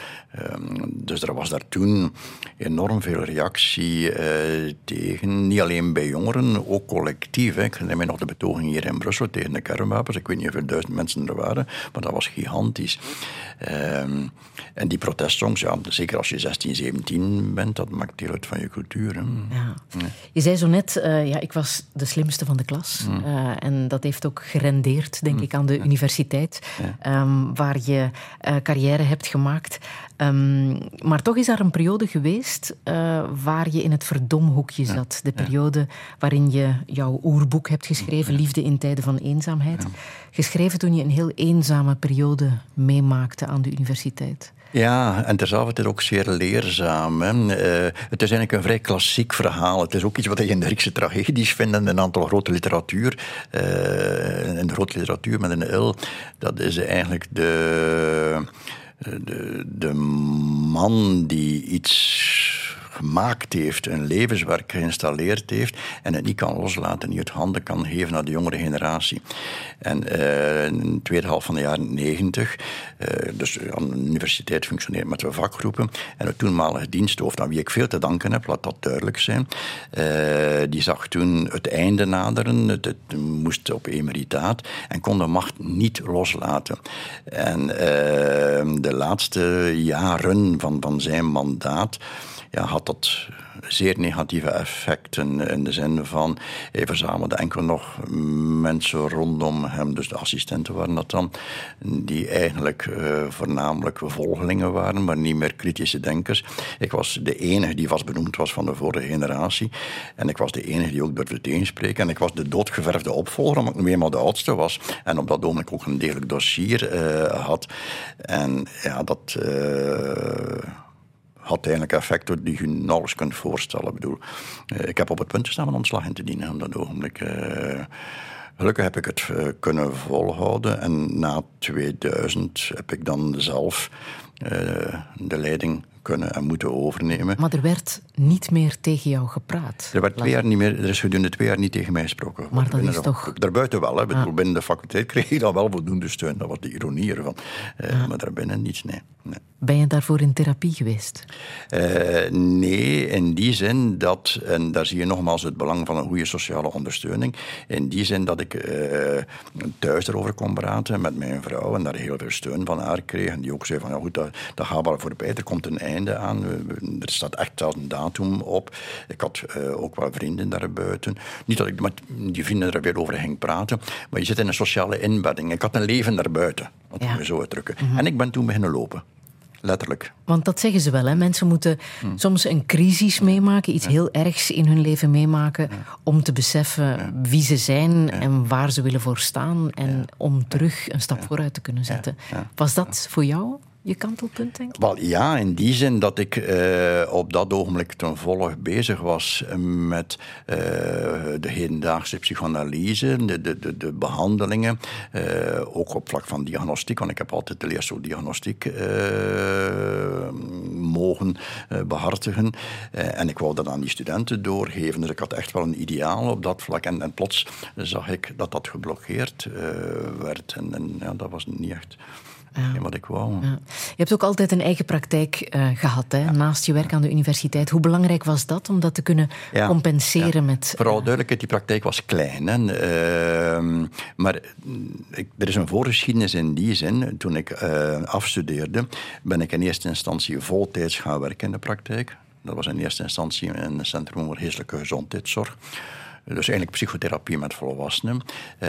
Um, dus er was daar toen enorm veel reactie uh, tegen. Niet alleen bij jongeren, ook collectief. Hè. Ik herinner mij nog de betoging hier in Brussel tegen de kernwapens. Ik weet niet hoeveel duizend mensen er waren, maar dat was gigantisch. Um, en die protestsongs, ja, zeker als je 16, 17 bent, dat maakt deel uit van je cultuur. Hè. Ja. Je zei zo net, uh, ja, ik was de slimste van de klas. Mm. Uh, en dat heeft ook gerendeerd, denk ik, aan de universiteit, um, waar je uh, carrière hebt gemaakt. Um, maar toch is er een periode geweest waar je in het verdomhoekje zat. De periode waarin je jouw oerboek hebt geschreven, Liefde in tijden van eenzaamheid. Geschreven toen je een heel eenzame periode meemaakte aan de universiteit. Ja, en terzelfde ook zeer leerzaam. Hè. Uh, het is eigenlijk een vrij klassiek verhaal. Het is ook iets wat je in de Griekse tragedies vindt in een aantal grote literatuur. Uh, in de grote literatuur met een L. Dat is eigenlijk de, de, de man die iets gemaakt heeft, een levenswerk geïnstalleerd heeft en het niet kan loslaten, niet uit handen kan geven naar de jongere generatie. En uh, in de tweede helft van de jaren negentig, uh, dus aan de universiteit functioneert met twee vakgroepen en de toenmalige diensthoofd, aan wie ik veel te danken heb, laat dat duidelijk zijn, uh, die zag toen het einde naderen, het, het moest op emeritaat en kon de macht niet loslaten. En de laatste jaren van, van zijn mandaat ja, had dat zeer negatieve effecten in de zin van hij verzamelde enkel nog mensen rondom hem, dus de assistenten waren dat dan, die eigenlijk uh, voornamelijk volgelingen waren, maar niet meer kritische denkers. Ik was de enige die vast benoemd was van de vorige generatie en ik was de enige die ook durfde tegenspreken en ik was de doodgeverfde opvolger, omdat ik nu eenmaal de oudste was en op dat ogenblik ook een degelijk dossier uh, had. En ja, dat... Uh, had eigenlijk effecten die je nauwelijks kunt voorstellen. Ik bedoel, ik heb op het punt gestaan om ontslag in te dienen op dat ogenblik. Uh, gelukkig heb ik het uh, kunnen volhouden en na 2000 heb ik dan zelf de leiding kunnen en moeten overnemen. Maar er werd niet meer tegen jou gepraat. Er, werd twee jaar niet meer, er is gedurende twee jaar niet tegen mij gesproken. Maar dat is toch... Daarbuiten wel. Hè. Ah. Binnen de faculteit kreeg je dan wel voldoende steun. Dat was de ironie ervan. Uh, ah. Maar daarbinnen niets, nee. nee. Ben je daarvoor in therapie geweest? Uh, nee, in die zin dat, en daar zie je nogmaals het belang van een goede sociale ondersteuning, in die zin dat ik uh, thuis erover kon praten met mijn vrouw en daar heel veel steun van haar kreeg. En die ook zei van, ja goed, dat, dat gaat wel voorbij, er komt een einde aan. Er staat een datum op. Ik had uh, ook wel vrienden daarbuiten. Niet dat ik met die vrienden er weer over ging praten, maar je zit in een sociale inbedding. Ik had een leven daarbuiten, ja. me zo uitdrukken. Mm -hmm. En ik ben toen beginnen lopen. Letterlijk. Want dat zeggen ze wel, hè? mensen moeten hmm. soms een crisis meemaken, iets ja. heel ergs in hun leven meemaken, ja. om te beseffen wie ze zijn en waar ze willen voor staan en om terug een stap vooruit te kunnen zetten. Was dat voor jou je kantelpunt, denk ik? Wel, ja, in die zin dat ik uh, op dat ogenblik ten volle bezig was met uh, de hedendaagse psychoanalyse, de, de, de, de behandelingen, uh, ook op vlak van diagnostiek, want ik heb altijd de leerschooldiagnostiek mogen behartigen. en ik wou dat aan die studenten doorgeven, dus ik had echt wel een ideaal op dat vlak. En, en plots zag ik dat dat geblokkeerd werd. En, en ja, dat was niet echt ja. wat ik wou. Ja. Je hebt ook altijd een eigen praktijk uh, gehad, hè? Ja. naast je werk aan de universiteit. Hoe belangrijk was dat om dat te kunnen compenseren met... Vooral duidelijkheid, die praktijk was klein. Hè? Uh, maar ik, er is een voorgeschiedenis in die zin. Toen ik uh, afstudeerde, ben ik in eerste instantie voltijds gaan werken in de praktijk. Dat was in eerste instantie in het Centrum voor Geestelijke Gezondheidszorg. Dus eigenlijk psychotherapie met volwassenen. Uh,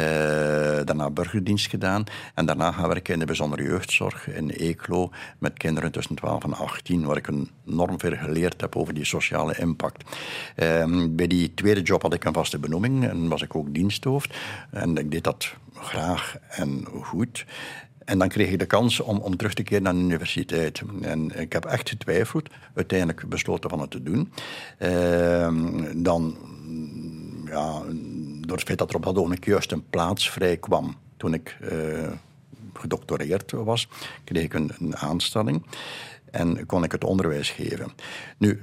daarna burgerdienst gedaan. En daarna gaan werken in de bijzondere jeugdzorg in Eeklo met kinderen tussen 12 en 18, waar ik enorm veel geleerd heb over die sociale impact. Uh, bij die tweede job had ik een vaste benoeming en was ik ook diensthoofd. En ik deed dat graag en goed. En dan kreeg ik de kans om, om terug te keren naar de universiteit. En ik heb echt getwijfeld, uiteindelijk besloten van het te doen. Ehm, dan, ja, door het feit dat er op dat ogenblik juist een plaats vrij kwam toen ik uh, gedoctoreerd was, kreeg ik een, aanstelling en kon ik het onderwijs geven. Nu,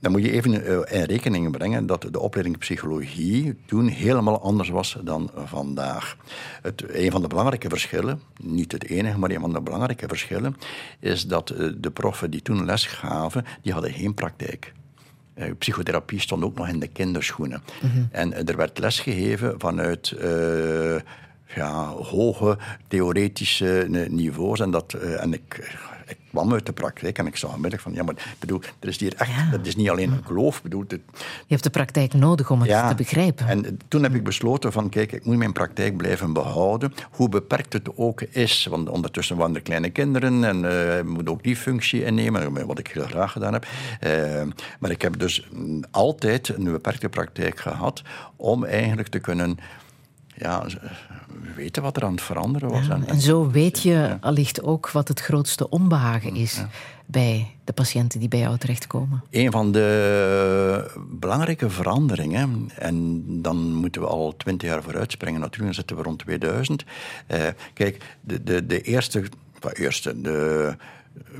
dan moet je even eh, in rekening brengen dat de opleiding psychologie toen helemaal anders was dan vandaag. Het, een van de belangrijke verschillen, niet het enige, maar een van de belangrijke verschillen, is dat eh, de proffen die toen les gaven, die hadden geen praktijk. Uh, psychotherapie stond ook nog in de kinderschoenen. Mhm. En er werd lesgegeven vanuit ja, hoge theoretische niveaus. En, dat, en ik ik kwam uit de praktijk en ik zag onmiddellijk van, ja, maar bedoel, er is hier echt, dat is niet alleen een geloof. Bedoel, Je hebt de praktijk nodig om het te begrijpen. En toen heb ik besloten van, kijk, ik moet mijn praktijk blijven behouden, hoe beperkt het ook is. Want ondertussen waren er kleine kinderen en uh, moet ook die functie innemen, wat ik heel graag gedaan heb. Uh, maar ik heb dus altijd een beperkte praktijk gehad om eigenlijk te kunnen ja, we weten wat er aan het veranderen was. en zo weet je ja. allicht ook wat het grootste onbehagen is bij de patiënten die bij jou terechtkomen. Een van de belangrijke veranderingen, en dan moeten we al twintig jaar vooruit springen, natuurlijk, dan zitten we rond 2000. Eh, kijk, de, de, de eerste, de eerste, de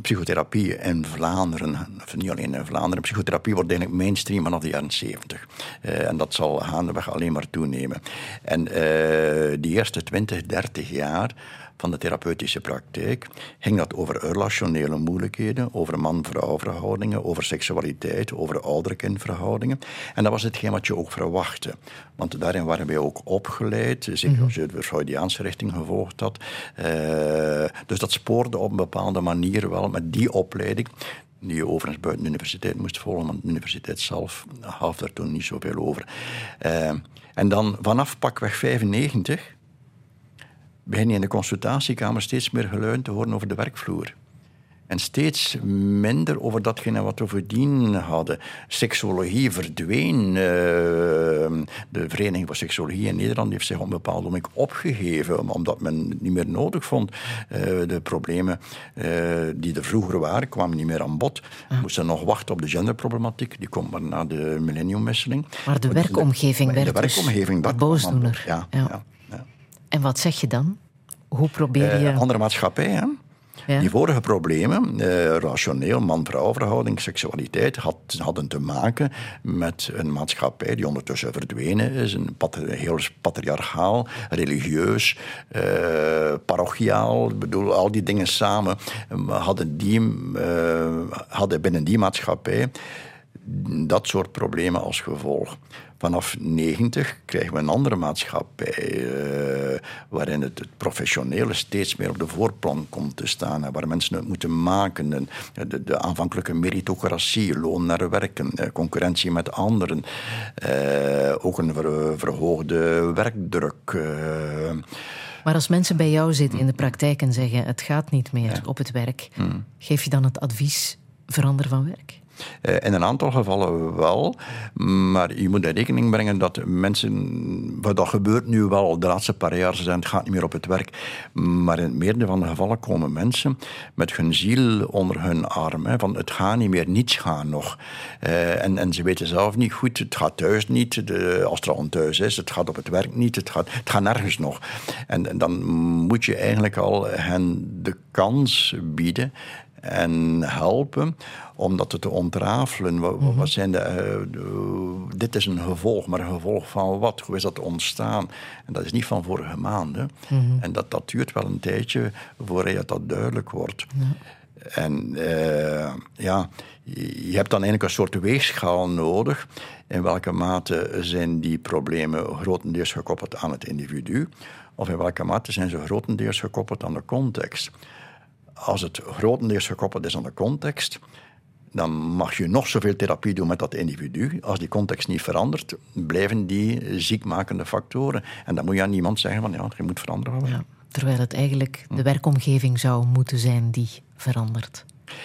psychotherapie in Vlaanderen, of niet alleen in Vlaanderen, psychotherapie wordt eigenlijk mainstream vanaf de jaren 70. Uh, en dat zal gaandeweg alleen maar toenemen. En uh, die eerste 20, 30 jaar van de therapeutische praktijk ging dat over relationele moeilijkheden, over man-vrouw verhoudingen, over seksualiteit, over ouder-kindverhoudingen. En dat was hetgeen wat je ook verwachtte. Want daarin waren wij ook opgeleid, zeker mhm. als je de Freudiaanse richting gevolgd had. Uh, dus dat spoorde op een bepaalde manier wel met die opleiding die je overigens buiten de universiteit moest volgen, want de universiteit zelf gaf daar toen niet zoveel over. Uh, en dan vanaf pakweg 95 begin je in de consultatiekamer steeds meer geluid te horen over de werkvloer. En steeds minder over datgene wat we voordien hadden. Seksologie verdween. Uh, de Vereniging voor Seksologie in Nederland heeft zich op een bepaald moment opgegeven, omdat men het niet meer nodig vond. Uh, de problemen uh, die er vroeger waren, kwamen niet meer aan bod. We moesten nog wachten op de genderproblematiek, die komt maar na de millenniumwisseling. Maar de werkomgeving werd de werkomgeving, dus boosdoener. Ja, ja. ja. En wat zeg je dan? Hoe probeer je... Uh, andere maatschappij, hè? Ja. Die vorige problemen, eh, rationeel, man-vrouw verhouding, seksualiteit, had, hadden te maken met een maatschappij die ondertussen verdwenen is. Een heel patriarchaal, religieus, eh, parochiaal. Ik bedoel, al die dingen samen hadden, die, uh, hadden binnen die maatschappij dat soort problemen als gevolg. Vanaf 90 krijgen we een andere maatschappij, uh, waarin het, het, professionele steeds meer op de voorplan komt te staan, en waar mensen het moeten maken. En de, de, aanvankelijke meritocratie, loon naar werken, uh, concurrentie met anderen, uh, ook een ver, verhoogde werkdruk. Maar als mensen bij jou zitten in de praktijk en zeggen: het gaat niet meer op het werk, hmm. geef je dan het advies: verander van werk? Uh, in een aantal gevallen wel, maar je moet in rekening brengen dat mensen, wat dat gebeurt nu wel de laatste paar jaar, ze zijn het gaat niet meer op het werk, maar in het meerdere van de gevallen komen mensen met hun ziel onder hun arm, hè, van het gaat niet meer, niets gaat nog. Uh, en, en ze weten zelf niet goed, het gaat thuis niet, de, als er al thuis is, het gaat op het werk niet, het gaat, het gaat nergens nog. En dan moet je eigenlijk al hen de kans bieden en helpen om dat te ontrafelen. Wat, wat mhm. zijn de, uh, dit is een gevolg, maar een gevolg van wat? Hoe is dat ontstaan? En dat is niet van vorige maanden. Mhm. En dat, dat duurt wel een tijdje voordat dat duidelijk wordt. En uh, ja, je hebt dan eigenlijk een soort weegschaal nodig. In welke mate zijn die problemen grotendeels gekoppeld aan het individu? Of in welke mate zijn ze grotendeels gekoppeld aan de context? Als het grotendeels gekoppeld is aan de context, dan mag je nog zoveel therapie doen met dat individu. Als die context niet verandert, blijven die ziekmakende factoren. En dan moet je aan niemand zeggen van ja, je moet veranderen. Terwijl het eigenlijk de werkomgeving zou moeten zijn die verandert.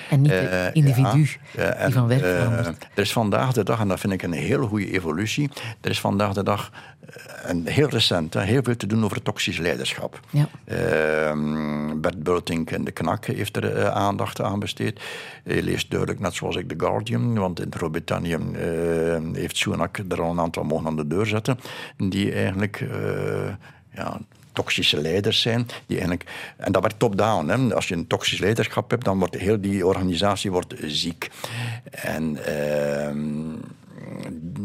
En niet het Eh, individu ja, die van werk eh, verandert. er is vandaag de dag, en dat vind ik een hele goede evolutie, er is vandaag de dag, eh, en heel recent, heel veel te doen over toxisch leiderschap. Ja. Ehm, Bert Bultink en de Knak heeft er eh, aandacht aan besteed. Je leest duidelijk, net zoals ik, The Guardian, want in Groot-Brittannië eh, heeft Sunak er al een aantal mogen aan de deur zetten, die eigenlijk... eh, ja, toxische leiders zijn. Die eigenlijk, en dat werkt top-down. Als je een toxisch leiderschap hebt, dan wordt heel die organisatie wordt ziek. En ehm,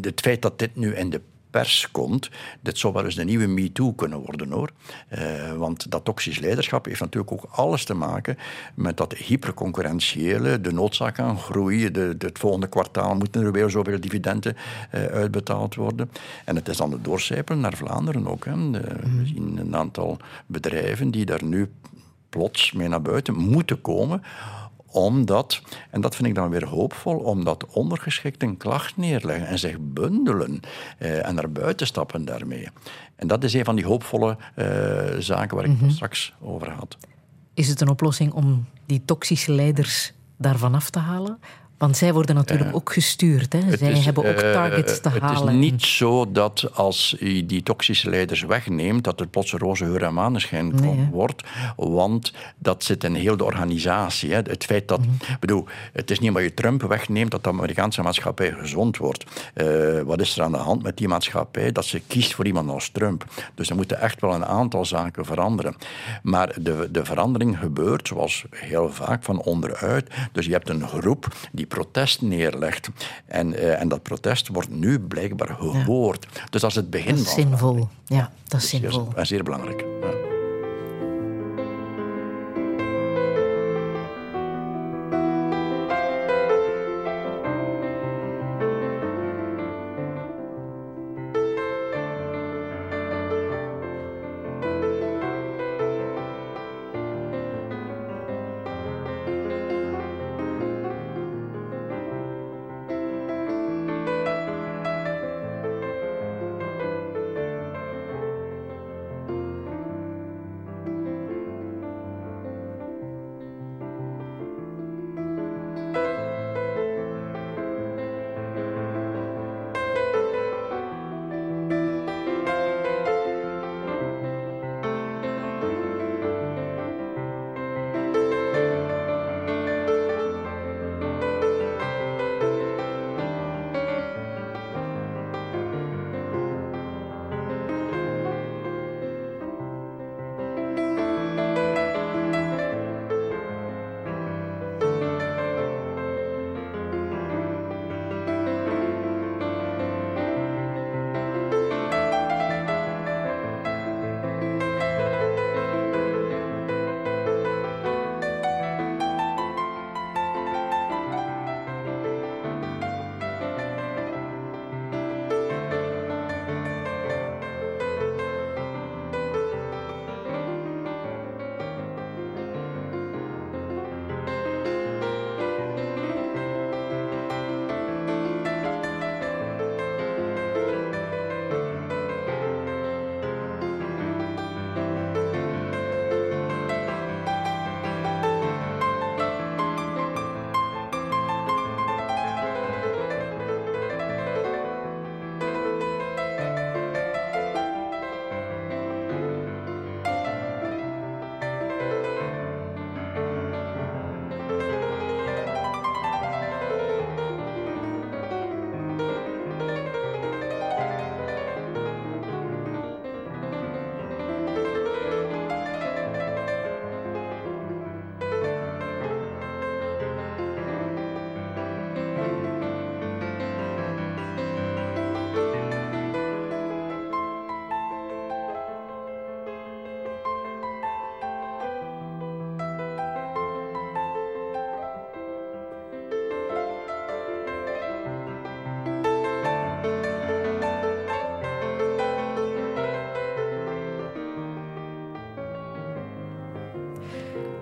het feit dat dit nu in de pers komt, dit zou wel eens de nieuwe MeToo kunnen worden hoor. Eh, want dat toxisch leiderschap heeft natuurlijk ook alles te maken met dat hyperconcurrentiële, de noodzaak aan groei. De, de- het volgende kwartaal moeten er weer zoveel dividenden eh, uitbetaald worden. En het is dan het doorcijpelen naar Vlaanderen ook. Hè. De- We zien een aantal bedrijven die daar nu plots mee naar buiten moeten komen omdat, en dat vind ik dan weer hoopvol, omdat ondergeschikten klacht neerleggen en zich bundelen eh, en naar buiten stappen daarmee. En dat is een van die hoopvolle eh, zaken waar ik het straks over had. Is het een oplossing om die toxische leiders daarvan af te halen? Want zij worden natuurlijk ook gestuurd. Hè? Het Zij is, hebben ook eh, targets te het halen. is niet zo dat als je die toxische leiders wegneemt, dat het plots een roze geur en maneschijn Nee, wordt. Want dat zit in heel de organisatie. Hè. Het feit dat, Mhm. bedoel, het is niet omdat je Trump wegneemt dat de Amerikaanse maatschappij gezond wordt. Eh, wat is er aan de hand met die maatschappij? Dat ze kiest voor iemand als Trump. Dus er moeten echt wel een aantal zaken veranderen. Maar de, de verandering gebeurt, zoals heel vaak, van onderuit. Dus je hebt een groep die protest neerlegt. En, eh, en dat protest wordt nu blijkbaar gehoord. Dus dat is het begin Dat is van zinvol. Ja, dat is Zeer, zinvol. en zeer belangrijk. Ja.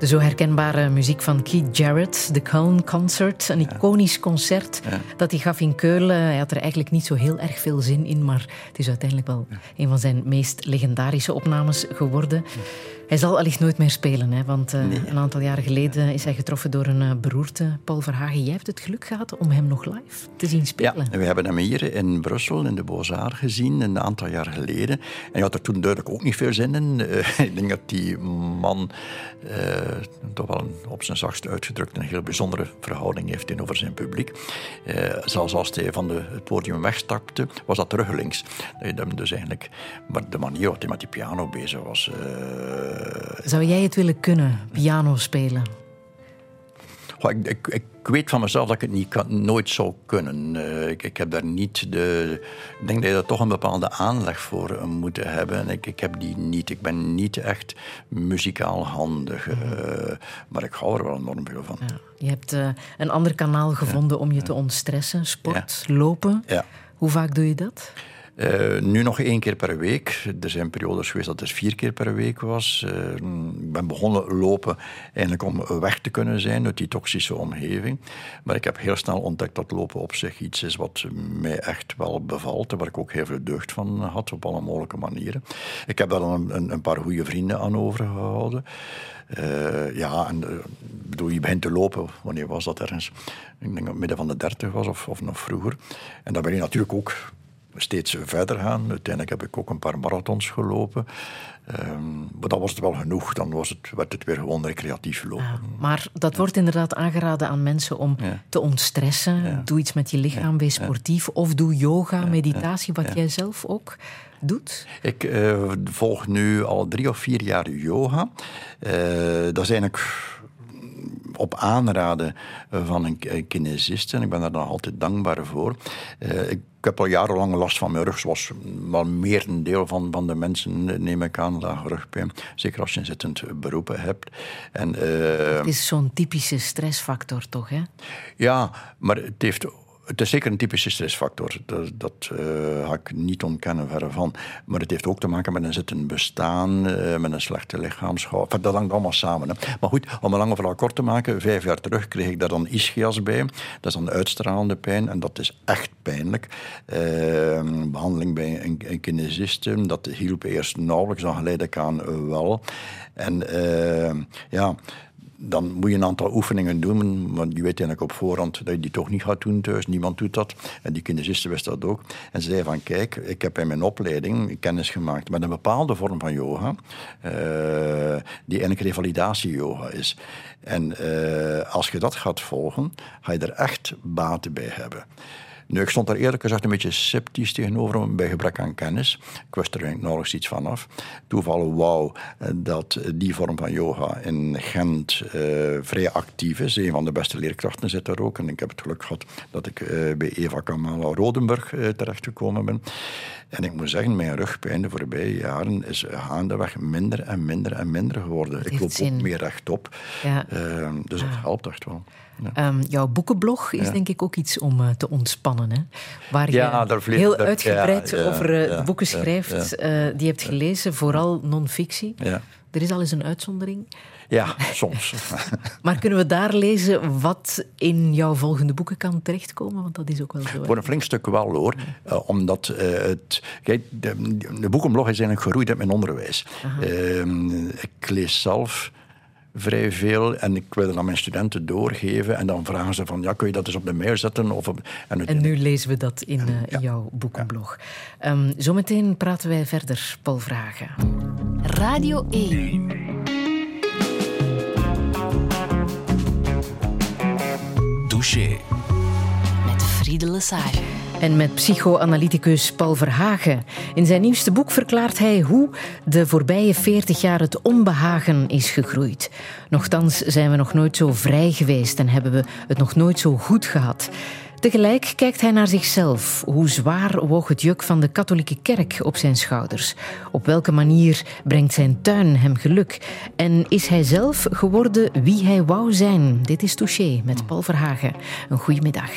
Zo herkenbare muziek van Keith Jarrett, de Köln Concert. Een iconisch concert dat hij gaf in Keulen. Hij had er eigenlijk niet zo heel erg veel zin in, maar het is uiteindelijk wel een van zijn meest legendarische opnames geworden. Hij zal allicht nooit meer spelen, hè? want uh, een aantal jaren geleden is hij getroffen door een uh, beroerte. Paul Verhagen, jij hebt het geluk gehad om hem nog live te zien spelen. Ja, we hebben hem hier in Brussel, in de Beaux-Arts, gezien, een aantal jaar geleden. En hij had er toen duidelijk ook niet veel zin in. Uh, ik denk dat die man toch wel een, op zijn zachtst uitgedrukt een heel bijzondere verhouding heeft tegenover zijn publiek. zelfs als hij van de, het podium wegstapte, was dat teruglinks. Dus eigenlijk, maar de manier waarop hij met die piano bezig was zou jij het willen kunnen, piano spelen? Oh, ik, ik, ik, weet van mezelf dat ik het niet kan, nooit zou kunnen. Uh, ik, ik, heb daar niet de. Ik denk dat je daar toch een bepaalde aanleg voor moet hebben. En ik, ik heb die niet. Ik ben niet echt muzikaal handig. Uh, maar ik hou er wel enorm veel van. Ja. Je hebt uh, een ander kanaal gevonden ja. om je te ontstressen: sport, lopen. Hoe vaak doe je dat? Uh, nu nog één keer per week. Er zijn periodes geweest dat het vier keer per week was. Uh, ik ben begonnen lopen eigenlijk om weg te kunnen zijn uit die toxische omgeving. Maar ik heb heel snel ontdekt dat lopen op zich iets is wat mij echt wel bevalt. Waar ik ook heel veel deugd van had op alle mogelijke manieren. Ik heb daar een, een, paar goede vrienden aan overgehouden. Uh, ja, bedoel, je begint te lopen. Wanneer was dat ergens? Ik denk dat het midden van de dertig was of, of nog vroeger. En dan ben je natuurlijk ook steeds verder gaan. Uiteindelijk heb ik ook een paar marathons gelopen. Um, maar dat was het wel genoeg. Dan was het, werd het weer gewoon recreatief lopen. Ja, maar dat wordt inderdaad aangeraden aan mensen om ja. te ontstressen. Doe iets met je lichaam, wees sportief. Of doe yoga, meditatie, wat jij zelf ook doet? Ik uh, volg nu al drie of vier jaar yoga. Uh, dat is eigenlijk op aanraden van een kinesist. En ik ben daar dan altijd dankbaar voor. Uh, ik ik heb al jarenlang last van mijn rug, zoals wel meer een deel van, van de mensen, neem ik aan, lage rugpijn. Zeker als je een zittend beroep hebt. En, uh, het is zo'n typische stressfactor, toch? Hè? Ja, maar het heeft het is zeker een typische stressfactor. Dat, dat ga ik niet ontkennen, verre van. Maar het heeft ook te maken met een zittend bestaan, uh, met een slechte lichaamshouding. Dat hangt allemaal samen. Maar goed, om een lange verhaal kort te maken. Vijf jaar terug kreeg ik daar dan ischias bij. Dat is dan uitstralende pijn en dat is echt pijnlijk. Uh, behandeling bij een, een kinesist, dat hielp eerst nauwelijks, dan geleid ik aan wel. En ja dan moet je een aantal oefeningen doen, maar je weet eigenlijk op voorhand dat je die toch niet gaat doen thuis. Niemand doet dat. En die kinesisten wist dat ook. En ze zei van, kijk, ik heb in mijn opleiding kennis gemaakt met een bepaalde vorm van yoga, uh, die eigenlijk revalidatie-yoga is. En uh, als je dat gaat volgen, ga je er echt baten bij hebben. Nu, ik stond daar eerlijk gezegd een beetje sceptisch tegenover bij gebrek aan kennis. Ik wist er eigenlijk nauwelijks iets van af. Toevallig wauw dat die vorm van yoga in Gent uh, vrij actief is. Een van de beste leerkrachten zit daar ook. En ik heb het geluk gehad dat ik uh, bij Eva Kamala Rodenburg uh, terechtgekomen ben. En ik moet zeggen, mijn rugpijn de voorbije jaren is gaandeweg minder en minder en minder geworden. Ik loop zin. ook meer rechtop. Ja. dus het helpt echt wel. Ja. Um, jouw boekenblog is denk ik ook iets om uh, te ontspannen. Hè? Waar je heel uitgebreid over uh, boeken schrijft uh, die je hebt gelezen, vooral non-fictie. Er is al eens een uitzondering. Ja, soms. maar kunnen we daar lezen wat in jouw volgende boeken kan terechtkomen? Want dat is ook wel zo. Voor een flink stuk wel hoor. Uh, omdat het. Kijk, de, de boekenblog is eigenlijk gegroeid uit mijn onderwijs. Uh, ik lees zelf vrij veel. En ik wil dat aan mijn studenten doorgeven. En dan vragen ze van, ja, kun je dat eens op de mail zetten? Of op, en, en, nu lezen we dat in, uh, in jouw boekenblog. Ja. Um, zometeen praten wij verder, Paul Vragen. Radio 1. Douche. Met Friede Lesage. En met psychoanalyticus Paul Verhagen. In zijn nieuwste boek verklaart hij hoe de voorbije 40 jaar het onbehagen is gegroeid. Nochtans zijn we nog nooit zo vrij geweest en hebben we het nog nooit zo goed gehad. Tegelijk kijkt hij naar zichzelf. Hoe zwaar woog het juk van de katholieke kerk op zijn schouders? Op welke manier brengt zijn tuin hem geluk? En is hij zelf geworden wie hij wou zijn? Dit is Touché met Paul Verhagen. Een goede middag.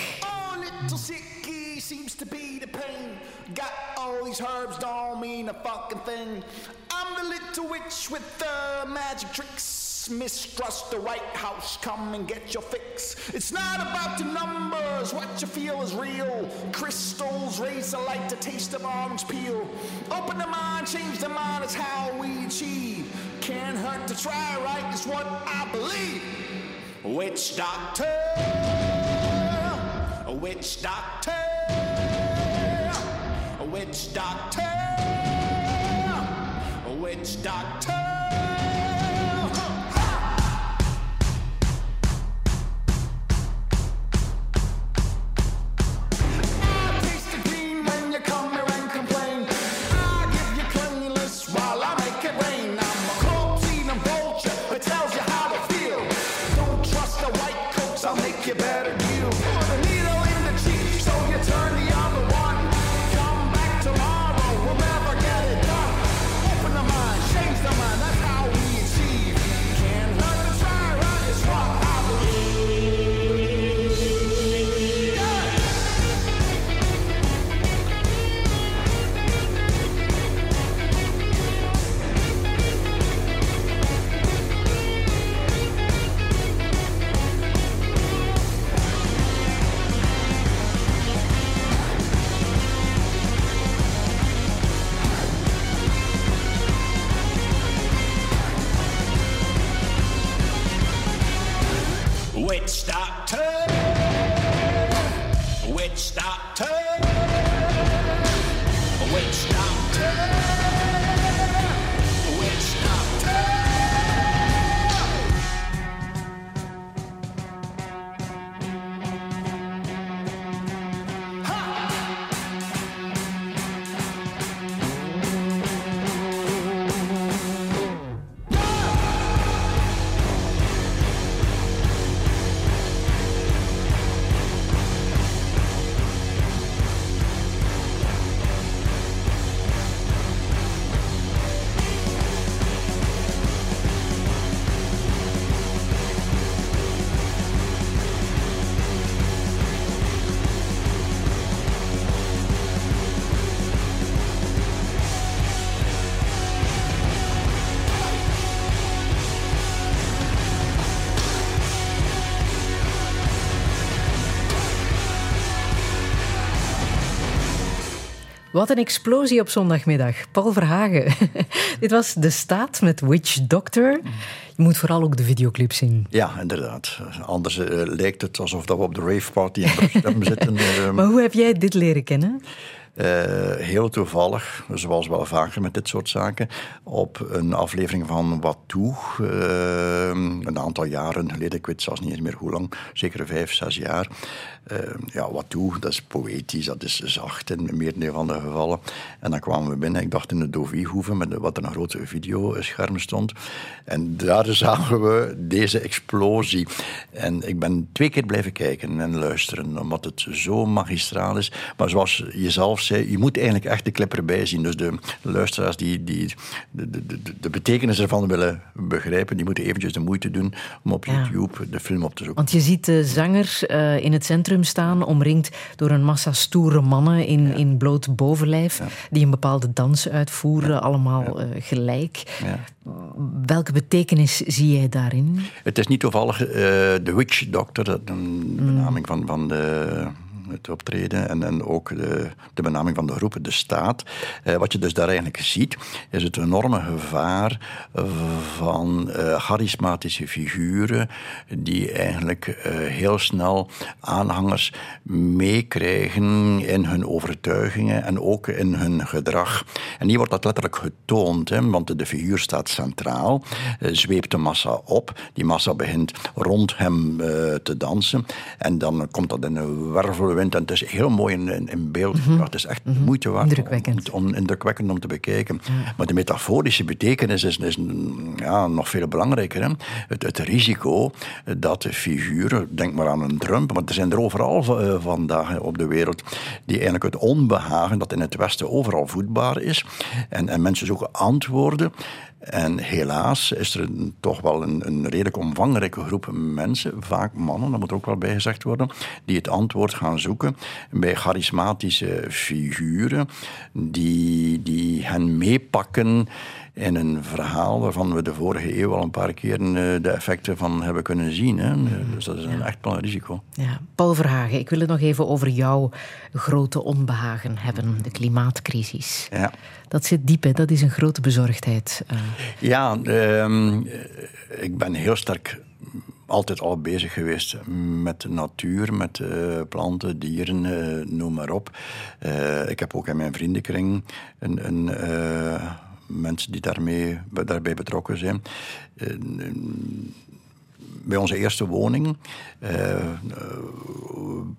Mean a fucking thing. I'm the little witch with the magic tricks. Mistrust the White House, come and get your fix. It's not about the numbers, what you feel is real. Crystals raise the light, the taste of orange peel. Open the mind, change the mind, it's how we achieve Can't hurt to try right is what I believe. Witch doctor, a witch doctor, a witch doctor, witch doctor. Wat een explosie op zondagmiddag. Paul Verhagen. Dit was De Staat met Witch Doctor. Je moet vooral ook de videoclip zien. Ja, inderdaad. Anders eh, lijkt het alsof dat we op de rave party in Amsterdam zitten. eh, Maar hoe heb jij dit leren kennen? Eh, heel toevallig, zoals wel vaker met dit soort zaken, op een aflevering van Wat Toe, eh, een aantal jaren geleden, ik weet zelfs niet eens meer hoe lang, zeker vijf, zes jaar. Eh, ja, Wat Toe, dat is poëtisch, dat is zacht in meer van de gevallen. En dan kwamen we binnen, ik dacht in de Doviehoeve, met wat een grote videoscherm stond. En daar zagen we deze explosie. En ik ben twee keer blijven kijken en luisteren, omdat het zo magistraal is. Maar zoals je zelf zei, je moet eigenlijk echt de clip erbij zien. Dus de luisteraars die, die de, de, de, de betekenis ervan willen begrijpen, die moeten eventjes de moeite doen om op Ja. YouTube de film op te zoeken. Want je ziet de zanger eh, in het centrum staan, omringd door een massa stoere mannen in, in bloot bovenlijf, die een bepaalde dans uitvoeren, allemaal eh, gelijk. Welke betekenis zie jij daarin? Het is niet toevallig eh, de Witch Doctor, dat een benaming van, van de, het optreden, en, en ook de, de benaming van de groep, de staat. Eh, wat je dus daar eigenlijk ziet, is het enorme gevaar van eh, charismatische figuren die eigenlijk eh, heel snel aanhangers meekrijgen in hun overtuigingen en ook in hun gedrag. En hier wordt dat letterlijk getoond, hè, want de figuur staat centraal, eh, zweept de massa op, die massa begint rond hem eh, te dansen en dan komt dat in een wervelwind en het is heel mooi in, in, beeld gebracht. Het is echt de moeite waard Indrukwekkend. Om, om, indrukwekkend om te bekijken. Maar de metaforische betekenis is, is mm, ja, nog veel belangrijker. Hè? Het, het risico dat de figuren, denk maar aan een Trump, maar er zijn er overal eh, vandaag op de wereld, die eigenlijk het onbehagen dat in het Westen overal voedbaar is. En, en mensen zoeken antwoorden. En helaas is er toch wel een, een redelijk omvangrijke groep mensen, vaak mannen, dat moet ook wel bij gezegd worden, die het antwoord gaan zoeken bij charismatische figuren die, die hen meepakken in een verhaal waarvan we de vorige eeuw al een paar keer eh, de effecten van hebben kunnen zien. Hè. Dus dat is een echt een risico. Ja. Paul Verhagen, ik wil het nog even over jouw grote onbehagen hebben, de klimaatcrisis. Ja. Dat zit diep, hè? dat is een grote bezorgdheid. Uh. Ja, ehm, ik ben heel sterk altijd al bezig geweest met de natuur, met uh, planten, dieren, uh, noem maar op. Uh, ik heb ook in mijn vriendenkring een, een mensen die daarmee, daarbij betrokken zijn bij onze eerste woning uh,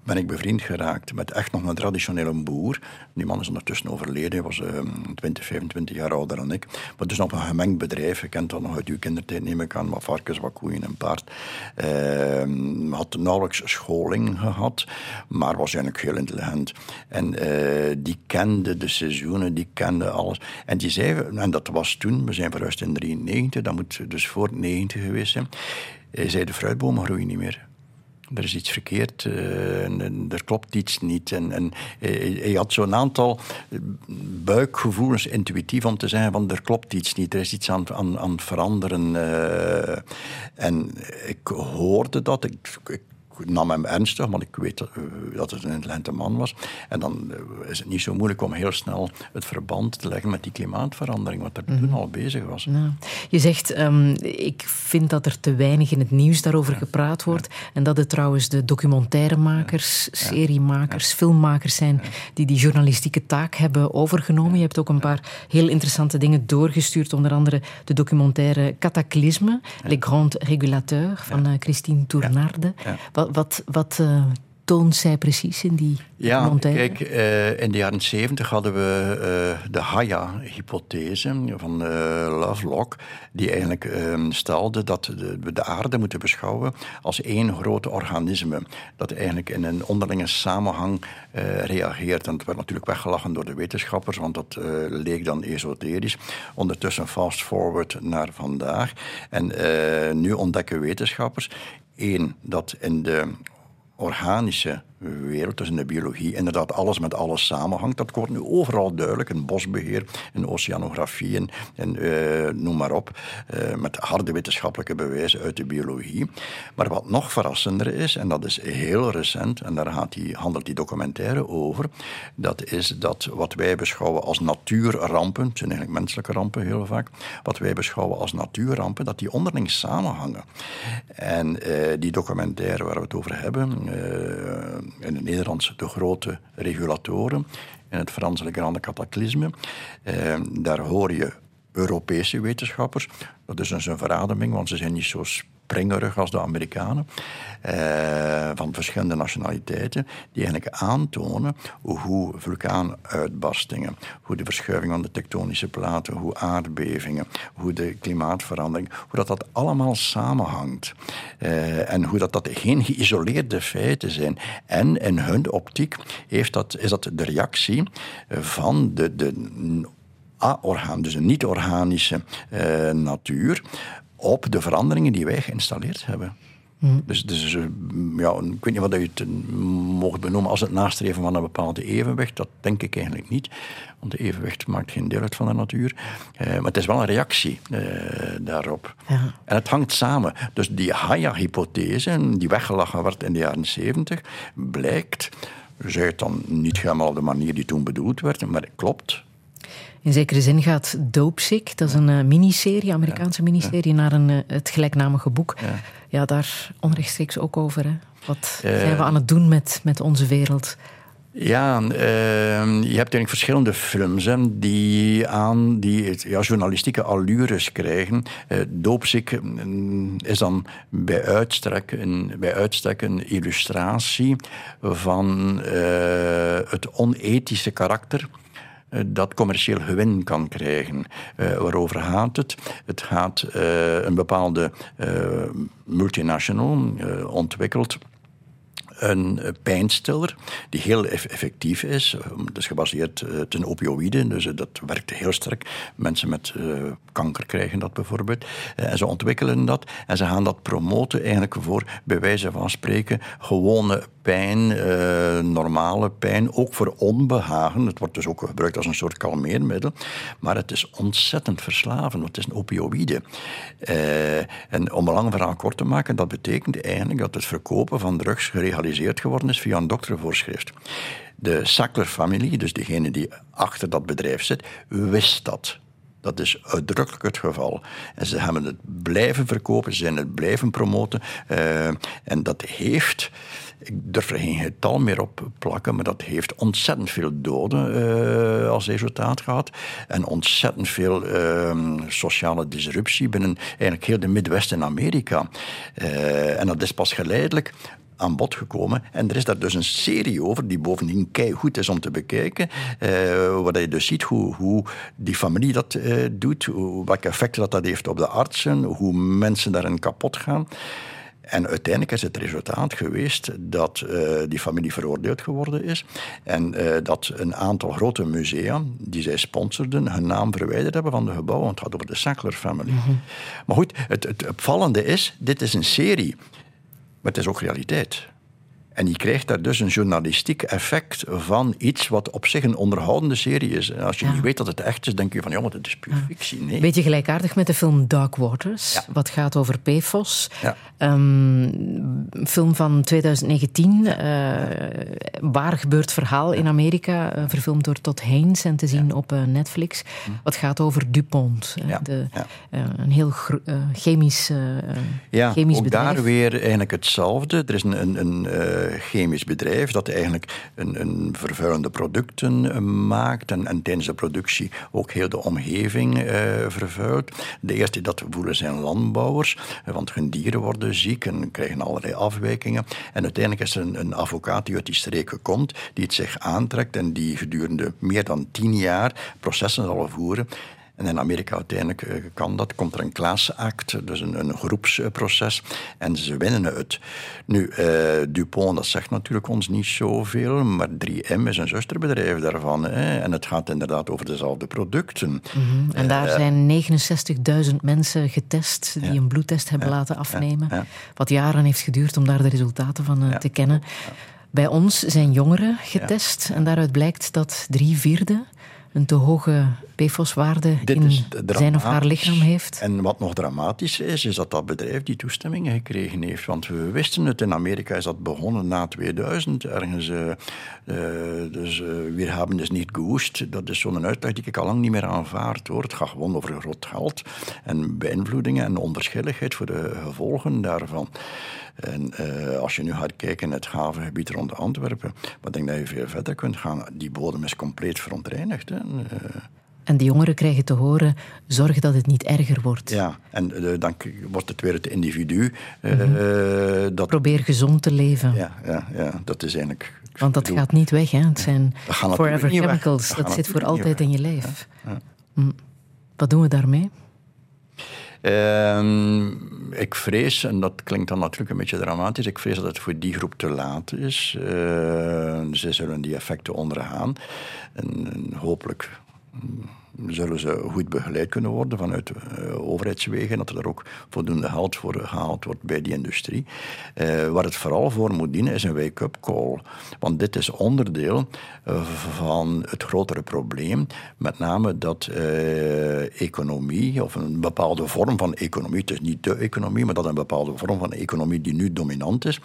ben ik bevriend geraakt met echt nog een traditionele boer. Die man is ondertussen overleden, hij was uh, 20, 25 jaar ouder dan ik. Maar dus nog een gemengd bedrijf, je kent dat nog uit uw kindertijd, neem ik aan, wat varkens, wat koeien en paard. Had nauwelijks scholing gehad, maar was eigenlijk heel intelligent. En eh, die kende de seizoenen, die kende alles. En die zei, en dat was toen, we zijn verhuisd in 93, dat moet dus voor 90 geweest zijn. Hij zei, de fruitbomen groeien niet meer. Er is iets verkeerd, uh, en, er klopt iets niet. En, en hij, had zo'n aantal buikgevoelens, intuïtief om te zeggen van er klopt iets niet, er is iets aan, aan, aan het veranderen. Uh, en ik hoorde dat, ik nam hem ernstig, want ik weet dat, uh, dat het een intelligente man was. En dan uh, is het niet zo moeilijk om heel snel het verband te leggen met die klimaatverandering, wat er mm -hmm. toen al bezig was. Ja. Je zegt, um, ik vind dat er te weinig in het nieuws daarover ja. gepraat wordt. Ja. En dat het trouwens de documentairemakers, seriemakers, filmmakers zijn die die journalistieke taak hebben overgenomen. Je hebt ook een paar heel interessante dingen doorgestuurd, onder andere de documentaire Cataclysme, Les Grands Régulateurs van uh, Christine Tournarde. Wat, wat, wat uh, toont zij precies in die ja, kijk, uh, in de jaren 70 hadden we uh, de Haya-hypothese van Lovelock, die eigenlijk stelde dat we de aarde moeten beschouwen als één groot organisme, dat eigenlijk in een onderlinge samenhang reageert. En dat werd natuurlijk weggelachen door de wetenschappers, want dat leek dan esoterisch. Ondertussen fast forward naar vandaag. En nu ontdekken wetenschappers Eén, dat in de Orhanche wereld, dus in de biologie, inderdaad alles met alles samenhangt. Dat wordt nu overal duidelijk, in bosbeheer, in oceanografie en, uh, noem maar op, uh, met harde wetenschappelijke bewijzen uit de biologie. Maar wat nog verrassender is, en dat is heel recent, en daar gaat die, handelt die documentaire over, dat is dat wat wij beschouwen als natuurrampen, het zijn eigenlijk menselijke rampen heel vaak, wat wij beschouwen als natuurrampen, dat die onderling samenhangen. En uh, die documentaire waar we het over hebben, in het Nederlands de grote regulatoren, in het Frans de grande cataclysme. Eh, daar hoor je Europese wetenschappers. Dat is dus een verademing, want ze zijn niet zo springerig als de Amerikanen. Eh, van verschillende nationaliteiten. Die eigenlijk aantonen hoe vulkaanuitbarstingen, hoe de verschuiving van de tektonische platen, hoe aardbevingen, hoe de klimaatverandering, hoe dat, dat allemaal samenhangt. Uh, en hoe dat, dat geen geïsoleerde feiten zijn. En in hun optiek heeft dat, is dat de reactie van de, de a-orgaan, dus een niet-organische uh, natuur, op de veranderingen die wij geïnstalleerd hebben. Mm. Dus, dus ja, ik weet niet wat je het mocht benoemen als het nastreven van een bepaalde evenwicht. Dat denk ik eigenlijk niet. Want de evenwicht maakt geen deel uit van de natuur. Uh, maar het is wel een reactie uh, daarop. Ja. En het hangt samen. Dus die Haya-hypothese, die weggelachen werd in de jaren zeventig, blijkt, zij het dan niet helemaal op de manier die toen bedoeld werd, maar het klopt. In zekere zin gaat Dopesick, dat is een uh, miniserie, Amerikaanse miniserie, naar een, uh, het gelijknamige boek. Ja. daar onrechtstreeks ook over. Hè. Wat uh, zijn we aan het doen met, met onze wereld? Ja, je hebt eigenlijk verschillende films hè, die aan die ja, journalistieke allures krijgen. Uh, Doopsik is dan bij uitstek een, bij uitstek een illustratie van het onethische karakter dat commercieel gewin kan krijgen. Uh, waarover gaat het? Het gaat uh, een bepaalde multinational ontwikkeld een pijnstiller die heel effectief is. Het is gebaseerd ten opioïden, dus dat werkt heel sterk. Mensen met kanker krijgen dat bijvoorbeeld. En ze ontwikkelen dat en ze gaan dat promoten eigenlijk voor, bij wijze van spreken, gewone pijn, eh, normale pijn, ook voor onbehagen. Het wordt dus ook gebruikt als een soort kalmeermiddel. Maar het is ontzettend verslavend, het is een opioïde. Eh, en om een lang verhaal kort te maken, dat betekent eigenlijk dat het verkopen van drugs geregaliseerd geworden is via een doktervoorschrift. De Sackler-familie, dus degene die achter dat bedrijf zit, wist dat. Dat is uitdrukkelijk het geval. En ze hebben het blijven verkopen, ze zijn het blijven promoten. Uh, en dat heeft, ik durf er geen getal meer op plakken, maar dat heeft ontzettend veel doden uh, als resultaat gehad. En ontzettend veel uh, sociale disruptie binnen eigenlijk heel de Midwest in Amerika. en dat is pas geleidelijk aan bod gekomen. En er is daar dus een serie over, die bovendien goed is om te bekijken. Uh, waar je dus ziet hoe, hoe die familie dat doet, hoe, welke effecten dat, dat heeft op de artsen, hoe mensen daarin kapot gaan. En uiteindelijk is het resultaat geweest dat uh, die familie veroordeeld geworden is. En uh, dat een aantal grote musea die zij sponsorden, hun naam verwijderd hebben van de gebouwen. Want het gaat over de Sackler family. Mm -hmm. Maar goed, het, het opvallende is, dit is een serie maar het is ook realiteit. En je krijgt daar dus een journalistiek effect van iets wat op zich een onderhoudende serie is. En als je niet weet dat het echt is, denk je van ja, maar dat is puur fictie. Nee. Beetje gelijkaardig met de film Dark Waters, wat gaat over PFOS. Um, een film van 2019, uh, waar gebeurt verhaal in Amerika, uh, verfilmd door Todd Haynes en te zien op uh, Netflix. Hm. Wat gaat over DuPont, de, een heel chemisch, ja, chemisch ook bedrijf. daar weer eigenlijk hetzelfde. Er is een, een, een chemisch bedrijf dat eigenlijk een, een vervuilende producten maakt en, en, tijdens de productie ook heel de omgeving uh, vervuilt. De eerste die dat voelen zijn landbouwers, want hun dieren worden ziek en krijgen allerlei afwijkingen. En uiteindelijk is er een, een advocaat die uit die streken komt, die het zich aantrekt en die gedurende meer dan tien jaar processen zal voeren. En in Amerika uiteindelijk uh, kan dat. Komt er een class act, dus een, een groepsproces. En ze winnen het. Nu, uh, Dupont, dat zegt natuurlijk ons niet zoveel. Maar 3M is een zusterbedrijf daarvan. Hè, en het gaat inderdaad over dezelfde producten. Mm -hmm. En daar uh, zijn 69.000 mensen getest die ja, een bloedtest hebben ja, laten afnemen. Ja, wat jaren heeft geduurd om daar de resultaten van te kennen. Bij ons zijn jongeren getest. En daaruit blijkt dat drie vierde een te hoge PFOS-waarde in zijn of haar lichaam heeft. En wat nog dramatischer is, is dat dat bedrijf die toestemmingen gekregen heeft. Want we wisten het, in Amerika is dat begonnen na 2000 ergens. Uh, uh, dus uh, we hebben dus niet gewoest. Dat is zo'n uitleg die ik al lang niet meer aanvaard hoor. Het gaat gewoon over groot geld en beïnvloedingen en onverschilligheid voor de gevolgen daarvan. En uh, als je nu gaat kijken in het havengebied rond Antwerpen, wat denk dat je veel verder kunt gaan. Die bodem is compleet verontreinigd. Hè. Uh, en de jongeren krijgen te horen, zorg dat het niet erger wordt. Ja, en uh, dan wordt het weer het individu. Mm -hmm. dat... Probeer gezond te leven. Ja, ja, ja dat is eigenlijk... Want dat gaat niet weg, hè. Het zijn forever chemicals. Dat, dat zit voor altijd in je lijf. Ja, ja. Mm. Wat doen we daarmee? Uh, ik vrees, en dat klinkt dan natuurlijk een beetje dramatisch, ik vrees dat het voor die groep te laat is. Uh, ze zullen die effecten ondergaan. En, en hopelijk zullen ze goed begeleid kunnen worden vanuit uh, overheidswegen. Dat er ook voldoende geld voor gehaald wordt bij die industrie. Uh, waar het vooral voor moet dienen is een wake-up call. Want dit is onderdeel uh, van het grotere probleem. Met name dat economie, of een bepaalde vorm van economie, het is niet de economie, maar dat een bepaalde vorm van economie die nu dominant is,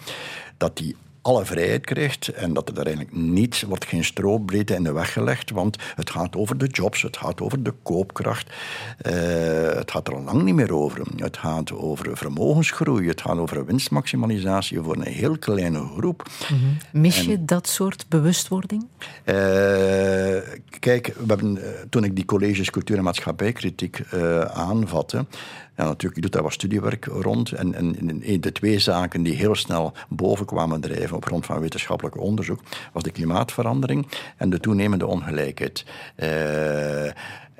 dat die alle vrijheid krijgt en dat er eigenlijk niets, wordt geen strobreedte in de weg gelegd, want het gaat over de jobs, het gaat over de koopkracht, uh, het gaat er al lang niet meer over. Het gaat over vermogensgroei, het gaat over winstmaximalisatie voor een heel kleine groep. Mm -hmm. Mis je dat soort bewustwording? Uh, kijk, we hebben, toen ik die colleges cultuur en maatschappijkritiek uh, aanvatte, ja, natuurlijk, je doet daar wat studiewerk rond. En, en, de twee zaken die heel snel boven kwamen drijven op grond van wetenschappelijk onderzoek, was de klimaatverandering en de toenemende ongelijkheid. Uh,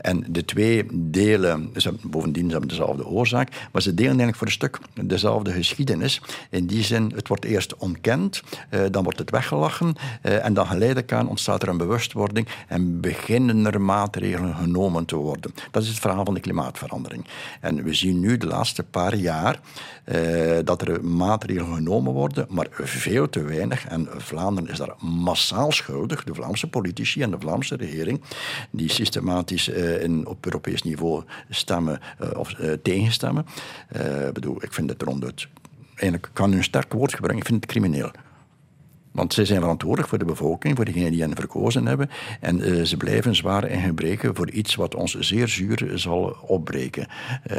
En de twee delen, ze hebben, bovendien ze hebben dezelfde oorzaak, maar ze delen eigenlijk voor een stuk dezelfde geschiedenis. In die zin, het wordt eerst ontkend, eh, dan wordt het weggelachen eh, en dan geleidelijk aan ontstaat er een bewustwording en beginnen er maatregelen genomen te worden. Dat is het verhaal van de klimaatverandering. En we zien nu de laatste paar jaar eh, dat er maatregelen genomen worden, maar veel te weinig. En Vlaanderen is daar massaal schuldig, de Vlaamse politici en de Vlaamse regering, die systematisch eh, op Europees niveau stemmen eh, of eh, tegenstemmen. Ik bedoel, ik vind het ronduit. Eigenlijk kan een sterk woord gebruiken, ik vind het crimineel. Want zij zijn verantwoordelijk voor de bevolking, voor degenen die hen verkozen hebben. En ze blijven zwaar in gebreken voor iets wat ons zeer zuur zal opbreken. Uh,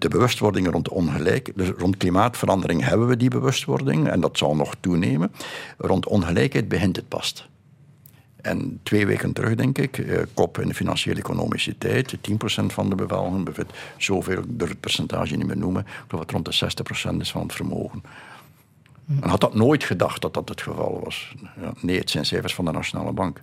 de bewustwording rond ongelijk, rond klimaatverandering hebben we die bewustwording en dat zal nog toenemen. Rond ongelijkheid begint het pas. En twee weken terug, denk ik, eh, kop in de financiële economische tijd, 10% van de bevolking bevindt zoveel, door het percentage niet meer noemen, ik geloof dat rond de 60% is van het vermogen. En had dat nooit gedacht dat dat het geval was. Ja, nee, het zijn cijfers van de Nationale Bank.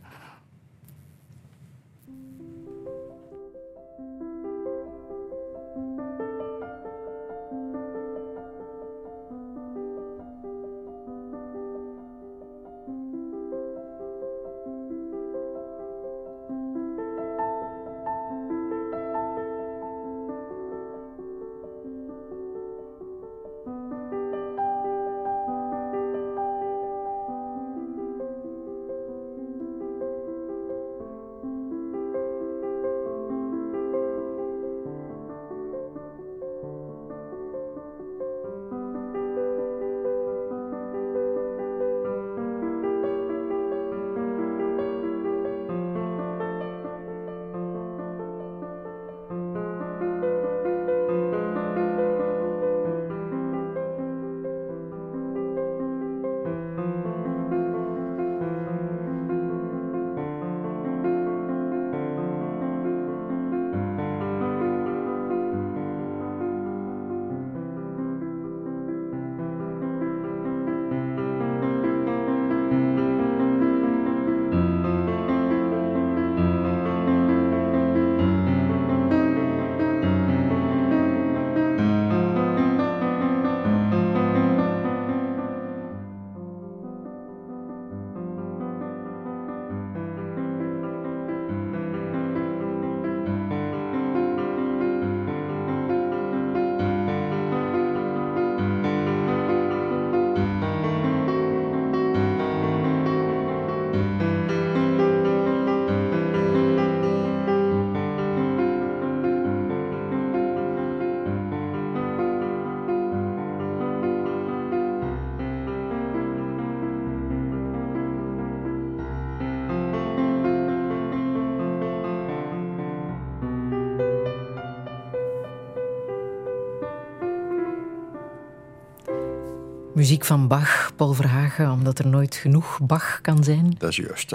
Muziek van Bach, Paul Verhagen, omdat er nooit genoeg Bach kan zijn. Dat is juist.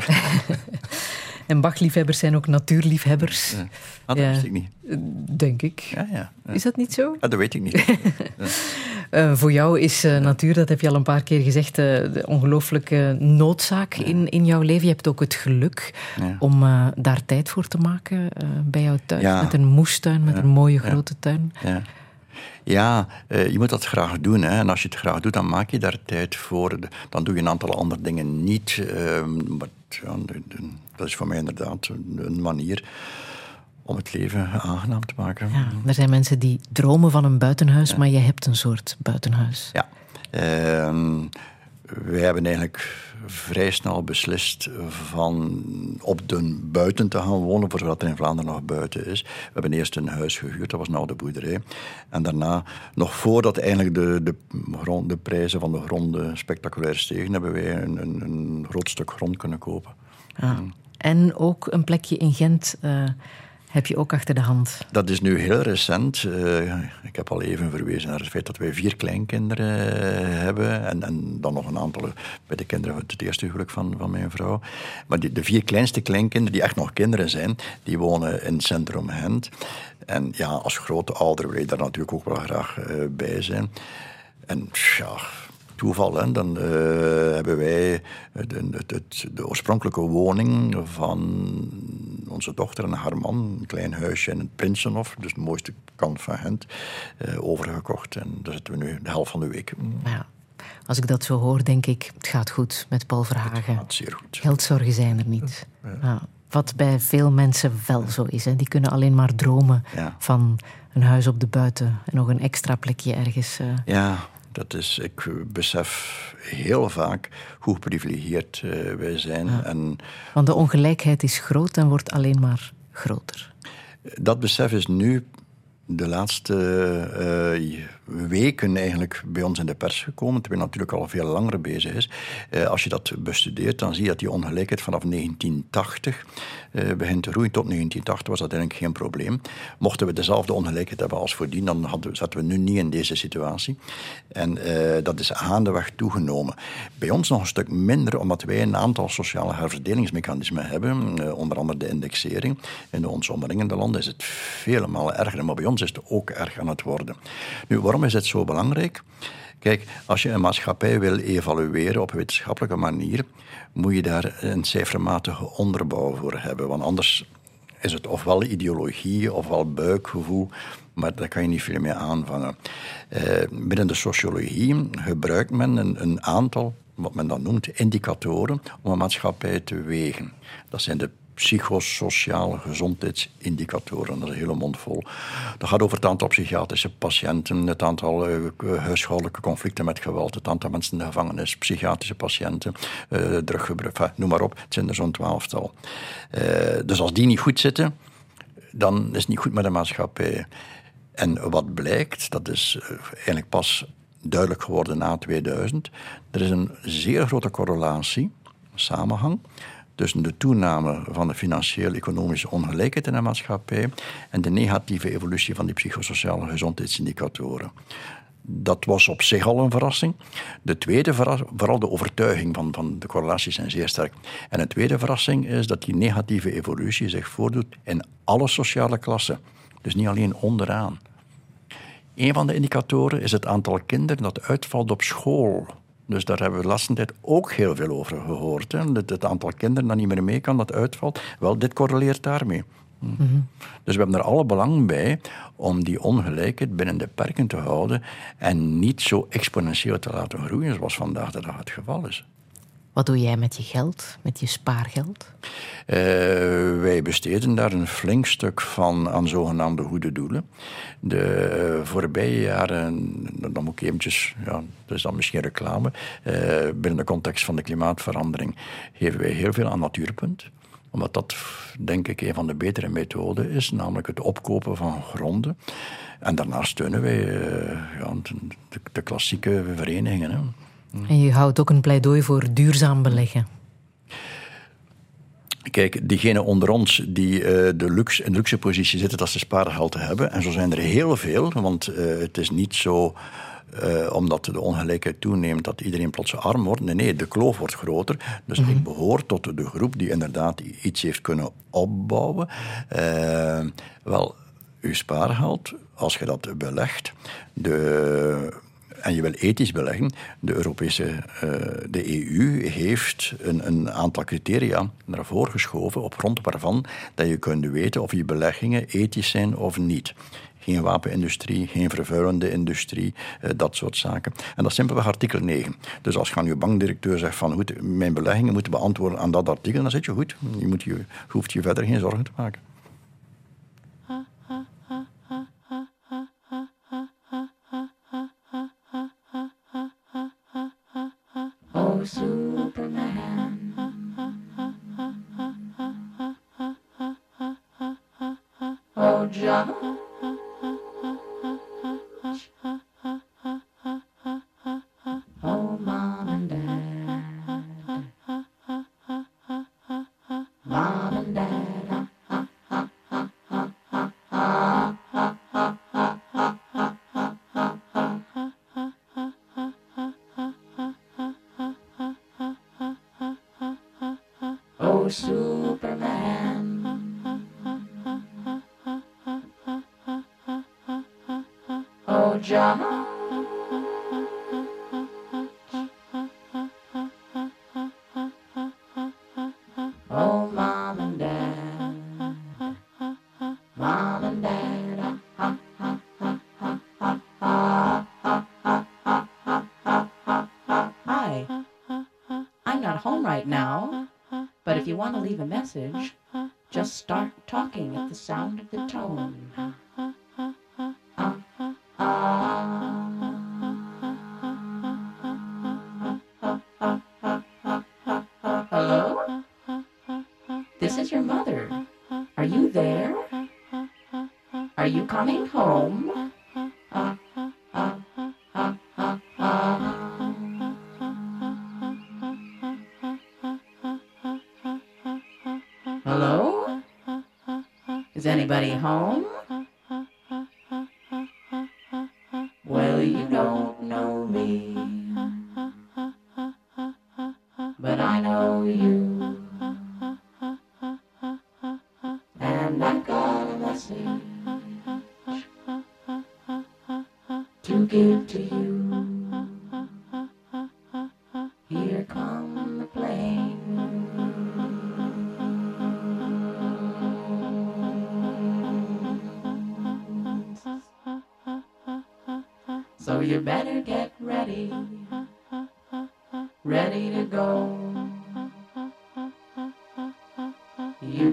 en Bach-liefhebbers zijn ook natuurliefhebbers. Ja. Ah, dat ja. wist ik niet. Denk ik. Ja, ja, Is dat niet zo? Ah, dat weet ik niet. uh, voor jou is uh, natuur, dat heb je al een paar keer gezegd, uh, de ongelooflijke noodzaak in, in jouw leven. Je hebt ook het geluk om daar tijd voor te maken bij jouw thuis. Met een moestuin, met een mooie grote tuin. Ja. Uh, je moet dat graag doen. Hè. En als je het graag doet, dan maak je daar tijd voor. Dan doe je een aantal andere dingen niet. Uh, maar ja, dat is voor mij inderdaad een manier om het leven aangenaam te maken. Ja, er zijn mensen die dromen van een buitenhuis, ja. maar je hebt een soort buitenhuis. Ja. Uh, wij hebben eigenlijk vrij snel beslist van op de buiten te gaan wonen, voor zodat er in Vlaanderen nog buiten is. We hebben eerst een huis gehuurd, dat was nou de boerderij. En daarna, nog voordat eigenlijk de, de, grond, de prijzen van de gronden spectaculair stegen, hebben wij een, een, een groot stuk grond kunnen kopen. Ah. En ook een plekje in Gent uh, heb je ook achter de hand? Dat is nu heel recent. Uh, ik heb al even verwezen naar het feit dat wij vier kleinkinderen uh, hebben. En, dan nog een aantal bij de kinderen, het eerste huwelijk van, van mijn vrouw. Maar die, de vier kleinste kleinkinderen, die echt nog kinderen zijn, die wonen in het centrum Gent. En ja, als grote ouder wil je daar natuurlijk ook wel graag uh, bij zijn. En ja, toeval. Hè. Dan uh, hebben wij de, de, de, de, oorspronkelijke woning van onze dochter en haar man een klein huisje in het Prinsenhof, dus de mooiste kant van Gent, eh, overgekocht. En daar zitten we nu de helft van de week. Ja. Als ik dat zo hoor, denk ik, het gaat goed met Paul Verhagen. gaat zeer goed. Geldzorgen zijn er niet. Ja. Wat bij veel mensen wel zo is. Hè. Die kunnen alleen maar dromen Ja. van een huis op de buiten en nog een extra plekje ergens. eh. Ja, dat is, ik besef heel vaak hoe geprivilegeerd eh, wij zijn. En Want de ongelijkheid is groot en wordt alleen maar groter. dat besef is nu de laatste eh, weken eigenlijk bij ons in de pers gekomen, terwijl natuurlijk al veel langer bezig is. Eh, als je dat bestudeert, dan zie je dat die ongelijkheid vanaf 1980 eh, begint te groeien. Tot 1980 was dat eigenlijk geen probleem. Mochten we dezelfde ongelijkheid hebben als voordien, dan hadden, zaten we nu niet in deze situatie. En eh, dat is gaandeweg toegenomen. Bij ons nog een stuk minder, omdat wij een aantal sociale herverdelingsmechanismen hebben, onder andere de indexering. In onze omringende landen is het vele malen erger, maar bij ons is het ook erg aan het worden. Nu, waarom is het zo belangrijk? Kijk, als je een maatschappij wil evalueren op wetenschappelijke manier, moet je daar een cijfermatige onderbouw voor hebben. Want anders is het ofwel ideologie ofwel buikgevoel, maar daar kan je niet veel mee aanvangen. Eh, binnen de sociologie gebruikt men een aantal, wat men dan noemt, indicatoren om een maatschappij te wegen. Dat zijn de psychosociale gezondheidsindicatoren. Dat is een hele mond vol. Dat gaat over het aantal psychiatrische patiënten, het aantal eh, huishoudelijke conflicten met geweld, het aantal mensen in de gevangenis, psychiatrische patiënten, eh, druggebruik, noem maar op. Het zijn er zo'n twaalftal. Eh, dus als die niet goed zitten, dan is het niet goed met de maatschappij. En wat blijkt, dat is eh, eigenlijk pas duidelijk geworden na 2000, er is een zeer grote correlatie, samenhang, tussen de toename van de financieel-economische ongelijkheid in de maatschappij en de negatieve evolutie van die psychosociale gezondheidsindicatoren. Dat was op zich al een verrassing. De tweede vooral de overtuiging van, van de correlaties zijn zeer sterk. En een tweede verrassing is dat die negatieve evolutie zich voordoet in alle sociale klassen. Dus niet alleen onderaan. Een van de indicatoren is het aantal kinderen dat uitvalt op school. Dus daar hebben we de laatste tijd ook heel veel over gehoord. Hè. Het, het aantal kinderen dat niet meer mee kan, dat uitvalt. Wel, dit correleert daarmee. Hm. Dus we hebben er alle belang bij om die ongelijkheid binnen de perken te houden en niet zo exponentieel te laten groeien zoals vandaag de dag het geval is. Wat doe jij met je geld, met je spaargeld? Eh, wij besteden daar een flink stuk van aan zogenaamde goede doelen. De eh, voorbije jaren, dan moet ik eventjes, ja, dat is dan misschien reclame, eh, binnen de context van de klimaatverandering geven wij heel veel aan Natuurpunt omdat dat, denk ik, een van de betere methoden is, namelijk het opkopen van gronden. En daarnaast steunen wij ja, de, de klassieke verenigingen. Hè. En je houdt ook een pleidooi voor duurzaam beleggen. Kijk, diegenen onder ons die eh, de luxe, in de luxe positie zitten dat ze spaargeld hebben, en zo zijn er heel veel, want eh, het is niet zo eh, omdat de ongelijkheid toeneemt dat iedereen plots arm wordt. Nee, nee, de kloof wordt groter. Dus ik behoor tot de groep die inderdaad iets heeft kunnen opbouwen. Wel, uw spaargeld, als je dat belegt, de en je wil ethisch beleggen, de Europese, eh, de EU heeft een, een aantal criteria naar voren geschoven op grond waarvan dat je kunt weten of je beleggingen ethisch zijn of niet. Geen wapenindustrie, geen vervuilende industrie, eh, dat soort zaken. En dat is simpelweg artikel 9. Dus als je je bankdirecteur zegt van goed, mijn beleggingen moeten beantwoorden aan dat artikel, dan zit je goed. Moet je hoeft je verder geen zorgen te maken. Home?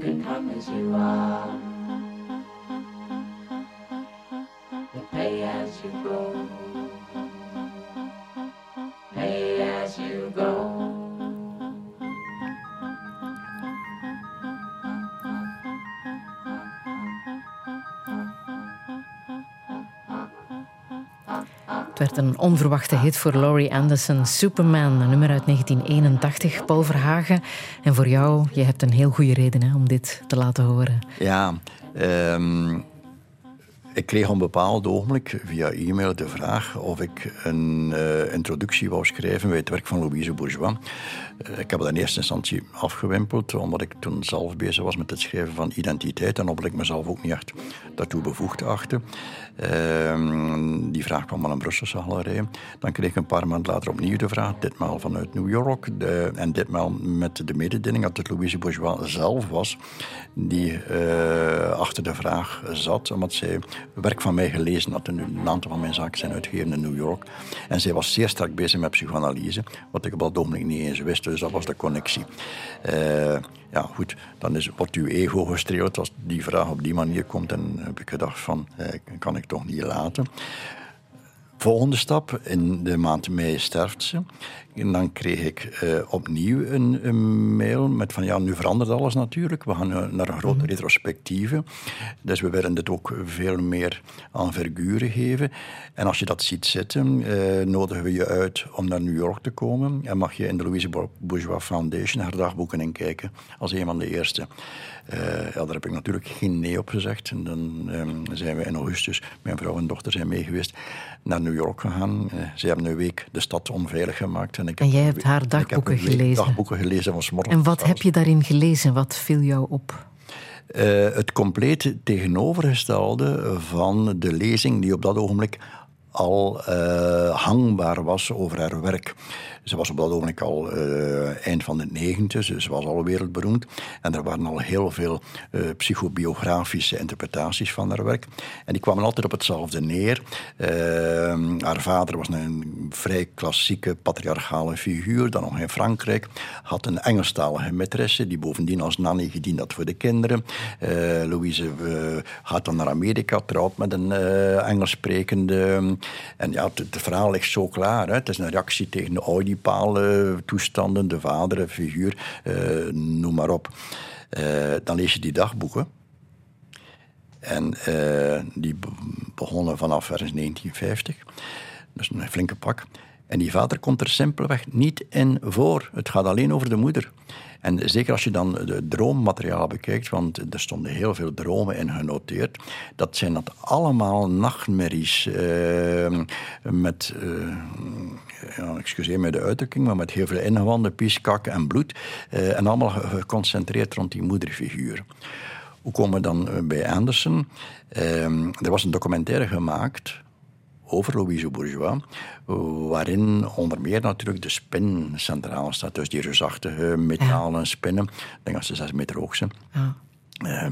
Can come as you are. Werd een onverwachte hit voor Laurie Anderson, Superman, een nummer uit 1981, Paul Verhagen. En voor jou, je hebt een heel goede reden hè, om dit te laten horen. Ja, ehm, ik kreeg op een bepaald ogenblik via e-mail de vraag of ik een eh, introductie wou schrijven bij het werk van Louise Bourgeois. Eh, ik heb het in eerste instantie afgewimpeld, omdat ik toen zelf bezig was met het schrijven van identiteit en omdat ik mezelf ook niet echt daartoe bevoegd achtte. Ehm, die vraag kwam van een Brusselse galerij. Dan kreeg ik een paar maanden later opnieuw de vraag, ditmaal vanuit New York. De, en ditmaal met de mededeling dat het Louise Bourgeois zelf was die eh, achter de vraag zat, omdat zij werk van mij gelezen had. En een aantal van mijn zaken zijn uitgegeven in New York. En zij was zeer sterk bezig met psychoanalyse, wat ik op dat niet eens wist. Dus dat was de connectie. Eh, ja, goed, dan is, wordt uw ego gestreeld als die vraag op die manier komt. En heb ik gedacht van, eh, kan ik toch niet laten. Volgende stap, in de maand mei sterft ze. En dan kreeg ik eh, opnieuw een, een, mail met van ja, nu verandert alles natuurlijk. We gaan uh, naar een grote retrospectieve. Dus we willen dit ook veel meer aan verguren geven. En als je dat ziet zitten, uh, nodigen we je uit om naar New York te komen. En mag je in de Louise Bourgeois Foundation haar dagboeken inkijken als een van de eerste. Ja, daar heb ik natuurlijk geen nee op gezegd. En dan um, zijn we in augustus, mijn vrouw en dochter zijn mee geweest, naar New York gegaan. Uh, ze hebben een week de stad onveilig gemaakt. En, ik en jij hebt haar dagboeken ik heb gelezen? dagboeken gelezen van morgens. En wat heb je daarin gelezen? Wat viel jou op? Uh, het compleet tegenovergestelde van de lezing die op dat ogenblik al hangbaar was over haar werk. Ze was op dat ogenblik al uh, eind van de negentig, dus ze was al wereldberoemd. En er waren al heel veel uh, psychobiografische interpretaties van haar werk. En die kwamen altijd op hetzelfde neer. Uh, haar vader was een vrij klassieke patriarchale figuur, dan nog in Frankrijk. Had een Engelstalige maîtresse, die bovendien als nanny gediend had voor de kinderen. Louise gaat dan naar Amerika, trouwt met een Engels sprekende. En ja, het, verhaal ligt zo klaar. Hè. Het is een reactie tegen de Audi bepaalde toestanden, de vader, figuur, uh, noem maar op. Uh, dan lees je die dagboeken. En uh, die begonnen vanaf ergens 1950. Dus een flinke pak. En die vader komt er simpelweg niet in voor. Het gaat alleen over de moeder. En zeker als je dan het droommateriaal bekijkt, want er stonden heel veel dromen in genoteerd, dat zijn dat allemaal nachtmerries met, ja, excuseer me de uitdrukking, maar met heel veel ingewanden, pies, kak en bloed. Uh, en allemaal geconcentreerd rond die moederfiguur. Hoe komen we dan bij Anderson? er was een documentaire gemaakt over Louise Bourgeois, waarin onder meer natuurlijk de spin centraal staat. Dus die reusachtige metalen spinnen. Ik denk dat ze zes meter hoog zijn. Ja.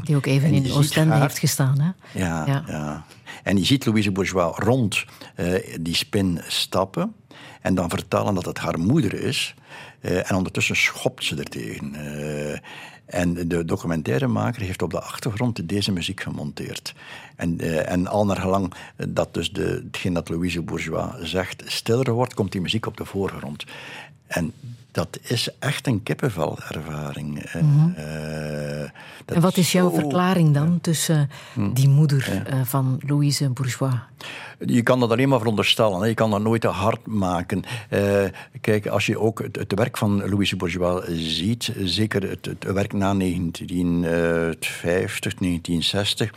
Die ook even in Oostende haar- heeft gestaan. Hè? Ja, Ja. ja. En je ziet Louise Bourgeois rond eh, die spin stappen en dan vertellen dat het haar moeder is. Eh, en ondertussen schopt ze er tegen. Eh, en de documentairemaker heeft op de achtergrond deze muziek gemonteerd. En, eh, en al naar gelang dat dus de, hetgeen dat Louise Bourgeois zegt stiller wordt, komt die muziek op de voorgrond. En dat is echt een kippenvelervaring. Dat En wat is jouw zo- Hm. verklaring dan tussen die moeder eh, van Louise Bourgeois? Je kan dat alleen maar veronderstellen. Je kan dat nooit te hard maken. Eh, kijk, als je ook het, werk van Louise Bourgeois ziet, zeker het, werk na 1950, 1960,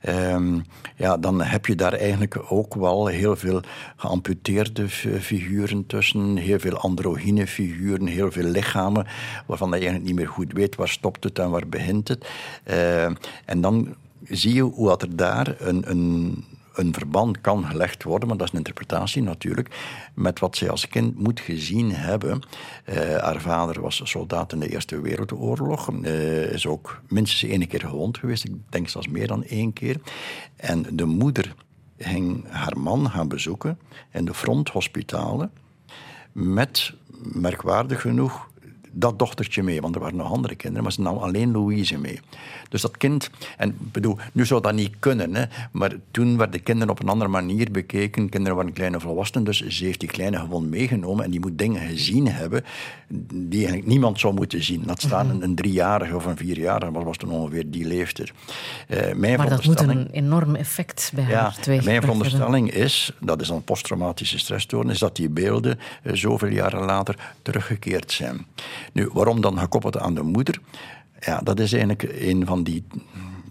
ehm, ja, dan heb je daar eigenlijk ook wel heel veel geamputeerde fi- figuren tussen, heel veel androgyne figuren, heel veel lichamen, waarvan je eigenlijk niet meer goed weet waar stopt het en waar begint het. Eh, en dan zie je hoe dat er daar een, een, een verband kan gelegd worden, maar dat is een interpretatie natuurlijk, met wat zij als kind moet gezien hebben. Eh, haar vader was soldaat in de Eerste Wereldoorlog, eh, is ook minstens één keer gewond geweest, ik denk zelfs meer dan één keer. En de moeder ging haar man gaan bezoeken in de fronthospitalen met, merkwaardig genoeg, dat dochtertje mee. Want er waren nog andere kinderen, maar ze nam alleen Louise mee. Dus dat kind, en bedoel, nu zou dat niet kunnen, hè, maar toen werden kinderen op een andere manier bekeken. Kinderen waren kleine volwassenen, dus ze heeft die kleine gewoon meegenomen en die moet dingen gezien hebben die eigenlijk niemand zou moeten zien. Laat staan een, een driejarige of een vierjarige, maar was toen ongeveer die leeftijd. Eh, mijn Maar dat moet een enorm effect bij ja, haar twee mijn veronderstelling is, dat is dan posttraumatische stressstoornis, dat die beelden eh, zoveel jaren later teruggekeerd zijn. Nu, waarom dan gekoppeld aan de moeder? Ja, dat is eigenlijk een van die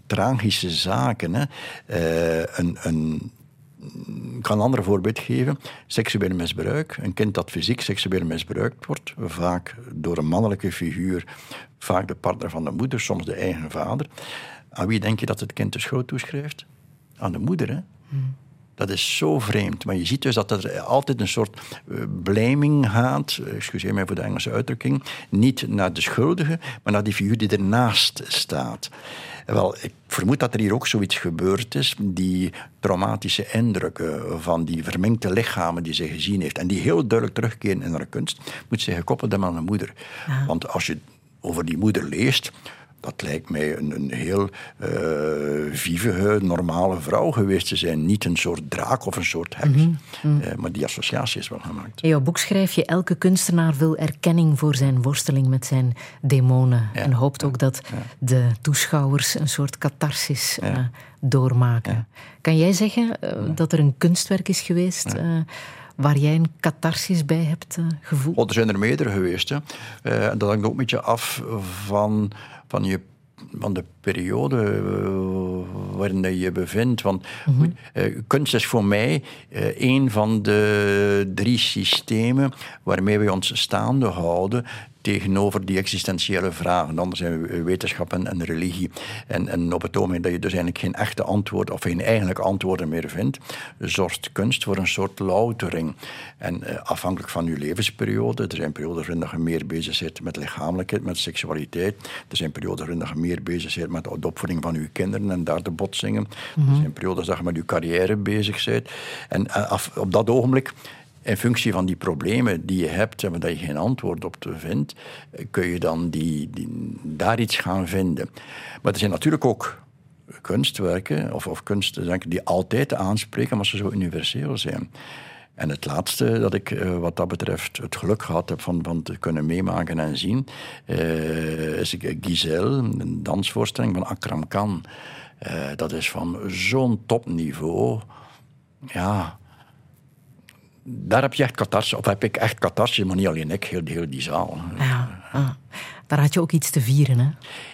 tragische zaken. Hè. Eh, een, een, ik kan een ander voorbeeld geven. Seksueel misbruik. Een kind dat fysiek seksueel misbruikt wordt, vaak door een mannelijke figuur, vaak de partner van de moeder, soms de eigen vader. Aan wie denk je dat het kind de schuld toeschrijft? Aan de moeder, hè? Dat is zo vreemd. Maar je ziet dus dat er altijd een soort eh, blaming gaat, eh, excuseer mij voor de Engelse uitdrukking, niet naar de schuldige, maar naar die figuur die ernaast staat. Wel, ik vermoed dat er hier ook zoiets gebeurd is, die traumatische indrukken van die verminkte lichamen die ze gezien heeft, en die heel duidelijk terugkeren in haar kunst, moet ze gekoppeld hebben aan de moeder. Want als je over die moeder leest, dat lijkt mij een, een heel vivige, normale vrouw geweest te zijn. Niet een soort draak of een soort heks. Eh, maar die associatie is wel gemaakt. In jouw boek schrijf je: elke kunstenaar wil erkenning voor zijn worsteling met zijn demonen. Ja, En hoopt ook dat de toeschouwers een soort catharsis doormaken. Kan jij zeggen dat er een kunstwerk is geweest waar jij een catharsis bij hebt gevoeld? Oh, er zijn er meerdere geweest. Hè. Dat hangt ook een beetje af van, van, je, van de periode eh, waarin je je bevindt. Want goed, eh, kunst is voor mij eh, een van de drie systemen waarmee we ons staande houden tegenover die existentiële vragen. Anders zijn we wetenschap en, en religie. En, en op het ogenblik dat je dus eigenlijk geen echte antwoorden of geen eigenlijke antwoorden meer vindt, zorgt kunst voor een soort loutering. En eh, afhankelijk van je levensperiode, er zijn perioden waarin je meer bezig bent met lichamelijkheid, met seksualiteit. Er zijn perioden waarin je meer bezig bent met de opvoeding van je kinderen en daar de botsingen. Er zijn periodes dat je met je carrière bezig bent. En eh, af, op dat ogenblik in functie van die problemen die je hebt en waar je geen antwoord op vindt, eh, kun je dan die, die, daar iets gaan vinden. Maar er zijn natuurlijk ook kunstwerken of, of kunstwerken die altijd aanspreken, maar ze zo universeel zijn. En het laatste dat ik eh, wat dat betreft het geluk gehad heb van, van te kunnen meemaken en zien, eh, is Giselle, een dansvoorstelling van Akram Khan. Eh, dat is van zo'n topniveau. Ja, daar heb je echt catharsis, of heb ik echt catharsis, maar niet alleen ik, heel, heel die zaal. Ja. Daar had je ook iets te vieren, hè?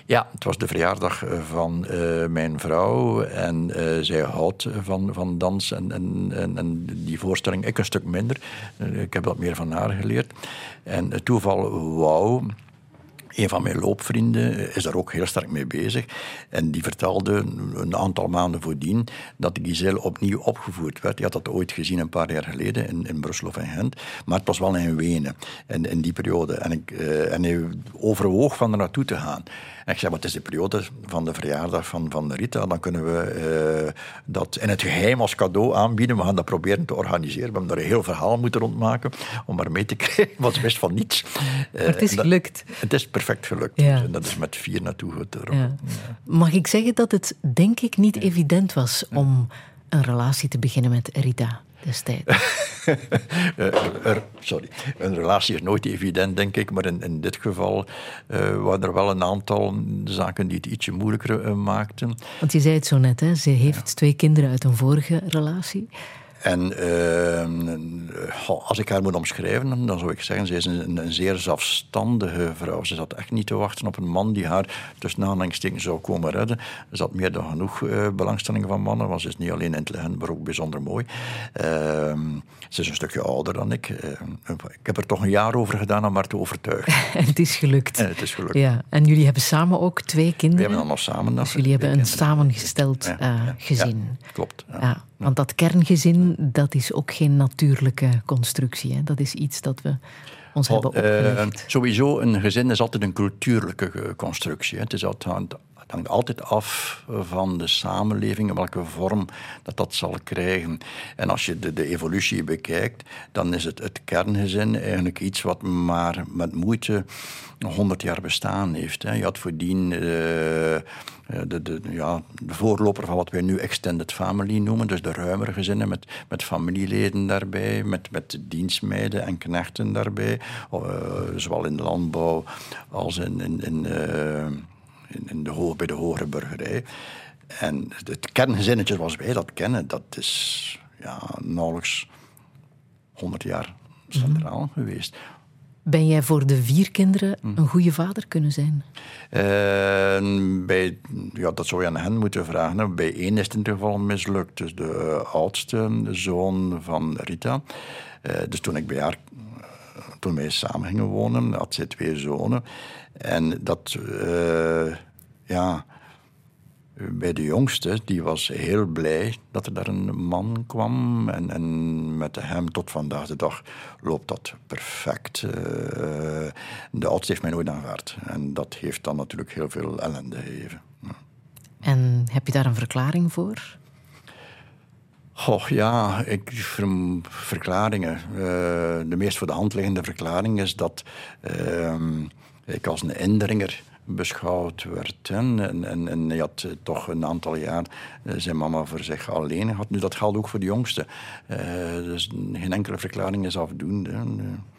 Ja, het was de verjaardag eh, van eh, mijn vrouw en eh, zij houdt van, van dans en, en, en, die voorstelling, ik een stuk minder. Ik heb wat meer van haar geleerd. En het toeval wou een van mijn loopvrienden is daar ook heel sterk mee bezig. En die vertelde een aantal maanden voordien dat Giselle opnieuw opgevoerd werd. Die had dat ooit gezien een paar jaar geleden in, in Brussel of in Gent. Maar het was wel in Wenen in, in die periode. En, ik, uh, en hij overwoog van er naartoe te gaan. En ik zei, wat is de periode van de verjaardag van, van Rita? Dan kunnen we uh, dat in het geheim als cadeau aanbieden. We gaan dat proberen te organiseren. We hebben daar een heel verhaal moeten rondmaken om maar mee te krijgen. Want wist van niets. Uh, het is gelukt. Dat, het is perfect gelukt. Ja. En dat is met vier naartoe getrokken. Ja. Mag ik zeggen dat het, denk ik, niet evident was om een relatie te beginnen met Rita? Destijds? er, sorry, een relatie is nooit evident, denk ik, maar in, in dit geval uh, waren er wel een aantal zaken die het ietsje moeilijker uh, maakten. Want je zei het zo net, hè? ze heeft ja. twee kinderen uit een vorige relatie. En uh, als ik haar moet omschrijven, dan zou ik zeggen, ze is een, een, zeer zelfstandige vrouw. Ze zat echt niet te wachten op een man die haar tussen aanhalingstekens zou komen redden. Ze had meer dan genoeg uh, belangstelling van mannen, want ze is niet alleen intelligent, maar ook bijzonder mooi. Uh, ze is een stukje ouder dan ik. ik heb er toch een jaar over gedaan om haar te overtuigen. en het is gelukt. En het is gelukt. Ja. En jullie hebben samen ook twee kinderen? We hebben dan nog samen. Dus jullie hebben een samengesteld ja, ja, gezin. klopt. Ja. Want dat kerngezin, dat is ook geen natuurlijke constructie. Hè? Dat is iets dat we ons hebben opgelegd. Uh, sowieso, een gezin is altijd een cultuurlijke constructie. Hè? Het is altijd, het hangt altijd af van de samenleving, in welke vorm dat dat zal krijgen. En als je de, de evolutie bekijkt, dan is het, het kerngezin eigenlijk iets wat maar met moeite 100 jaar bestaan heeft. Hè. Je had voordien uh, de, de, ja, de voorloper van wat wij nu extended family noemen, dus de ruimere gezinnen met, met familieleden daarbij, met, met dienstmeiden en knechten daarbij, uh, zowel in de landbouw als in, in, in, uh, in, de bij de hogere burgerij. En het kerngezinnetje zoals wij dat kennen, dat is ja, nauwelijks 100 jaar centraal mm -hmm. geweest. Ben jij voor de vier kinderen een goede vader kunnen zijn? Uh, bij, ja, dat zou je aan hen moeten vragen. Bij één is het in ieder geval mislukt. Dus de oudste zoon van Rita. Uh, dus toen ik bij haar, toen wij samen gingen wonen, had zij twee zonen. En dat, uh, ja bij de jongste, die was heel blij dat er daar een man kwam. En, en met hem tot vandaag de dag loopt dat perfect. Uh, de oudste heeft mij nooit aanvaard. En dat heeft dan natuurlijk heel veel ellende gegeven. En heb je daar een verklaring voor? Oh ja, ik, ver, verklaringen. Uh, de meest voor de hand liggende verklaring is dat uh, ik als een indringer beschouwd werd. En, en, en hij had toch een aantal jaar zijn mama voor zich alleen gehad. Nu, dat geldt ook voor de jongste. Uh, dus geen enkele verklaring is afdoende.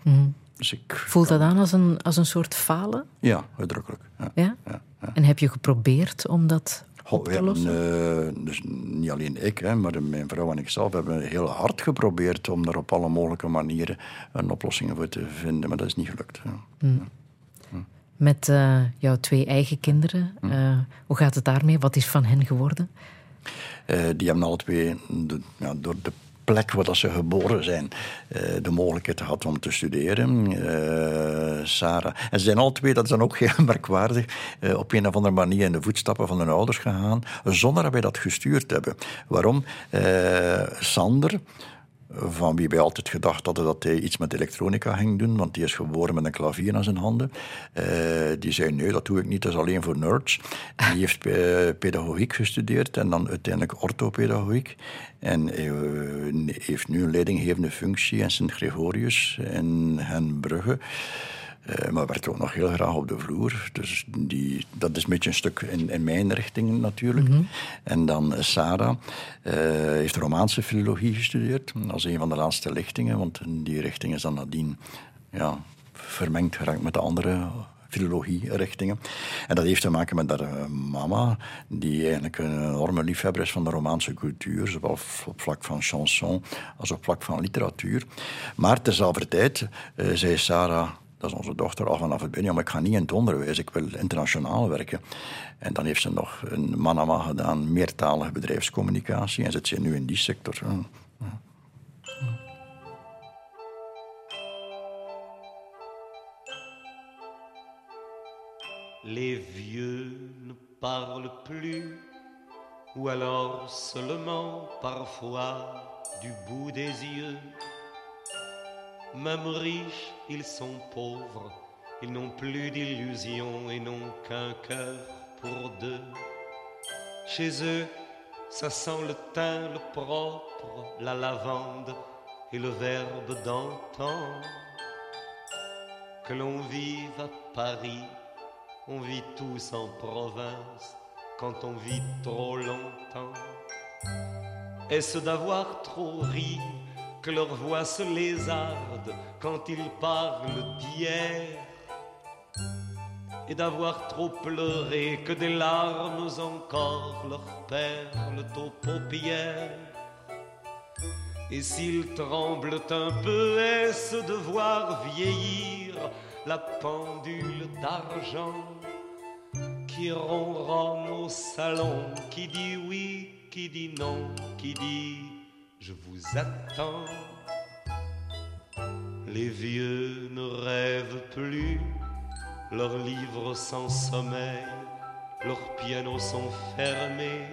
Mm. Dus ik Voelt dat aan als een, als een soort falen? Ja, uitdrukkelijk. Ja. Ja? Ja. En heb je geprobeerd om dat op te lossen? Uh, dus niet alleen ik, hè, maar mijn vrouw en ik zelf hebben heel hard geprobeerd om er op alle mogelijke manieren een oplossing voor te vinden. Maar dat is niet gelukt. Mm met uh, jouw twee eigen kinderen. Uh, hoe gaat het daarmee? Wat is van hen geworden? Uh, die hebben alle twee de, ja, door de plek waar ze geboren zijn, de mogelijkheid gehad om te studeren. Sarah. En ze zijn alle twee, dat is dan ook heel merkwaardig, op een of andere manier in de voetstappen van hun ouders gegaan, zonder dat wij dat gestuurd hebben. Waarom? Sander van wie wij altijd gedacht hadden dat hij iets met elektronica ging doen, want die is geboren met een klavier aan zijn handen. Uh, die zei, nee, dat doe ik niet, dat is alleen voor nerds. Die heeft uh, pedagogiek gestudeerd en dan uiteindelijk orthopedagogiek. En uh, heeft nu een leidinggevende functie in Sint-Gregorius in Henbrugge. Uh, maar werkt ook nog heel graag op de vloer. Dus die, dat is een beetje een stuk in, in mijn richting natuurlijk. Mm -hmm. En dan uh, Sarah uh, heeft Romaanse filologie gestudeerd. Als een van de laatste lichtingen. Want die richting is dan nadien ja, vermengd geraakt met de andere filologie-richtingen. En dat heeft te maken met haar mama, die eigenlijk een enorme liefhebber is van de Romaanse cultuur, zowel op vlak van chanson als op vlak van literatuur. Maar tezelfde tijd uh, zei Sarah dat is onze dochter, al vanaf het begin. maar ik ga niet in het onderwijs, ik wil internationaal werken. En dan heeft ze nog een manama gedaan, meertalige bedrijfscommunicatie. En zit ze nu in die sector. Les vieux ne parlent plus, ou alors seulement parfois du bout des yeux. Même riches, ils sont pauvres, ils n'ont plus d'illusions et n'ont qu'un cœur pour deux. Chez eux, ça sent le thym, le propre, la lavande et le verbe d'antan. Que l'on vive à Paris, on vit tous en province quand on vit trop longtemps. Est-ce d'avoir trop ri leur voix se lézarde quand ils parlent d'hier et d'avoir trop pleuré que des larmes encore leur perlent aux paupières. Et s'ils tremblent un peu, est-ce de voir vieillir la pendule d'argent qui ronronne au salon, qui dit oui, qui dit non, qui dit je vous attends. Les vieux ne rêvent plus, leurs livres sans sommeil, leurs pianos sont fermés.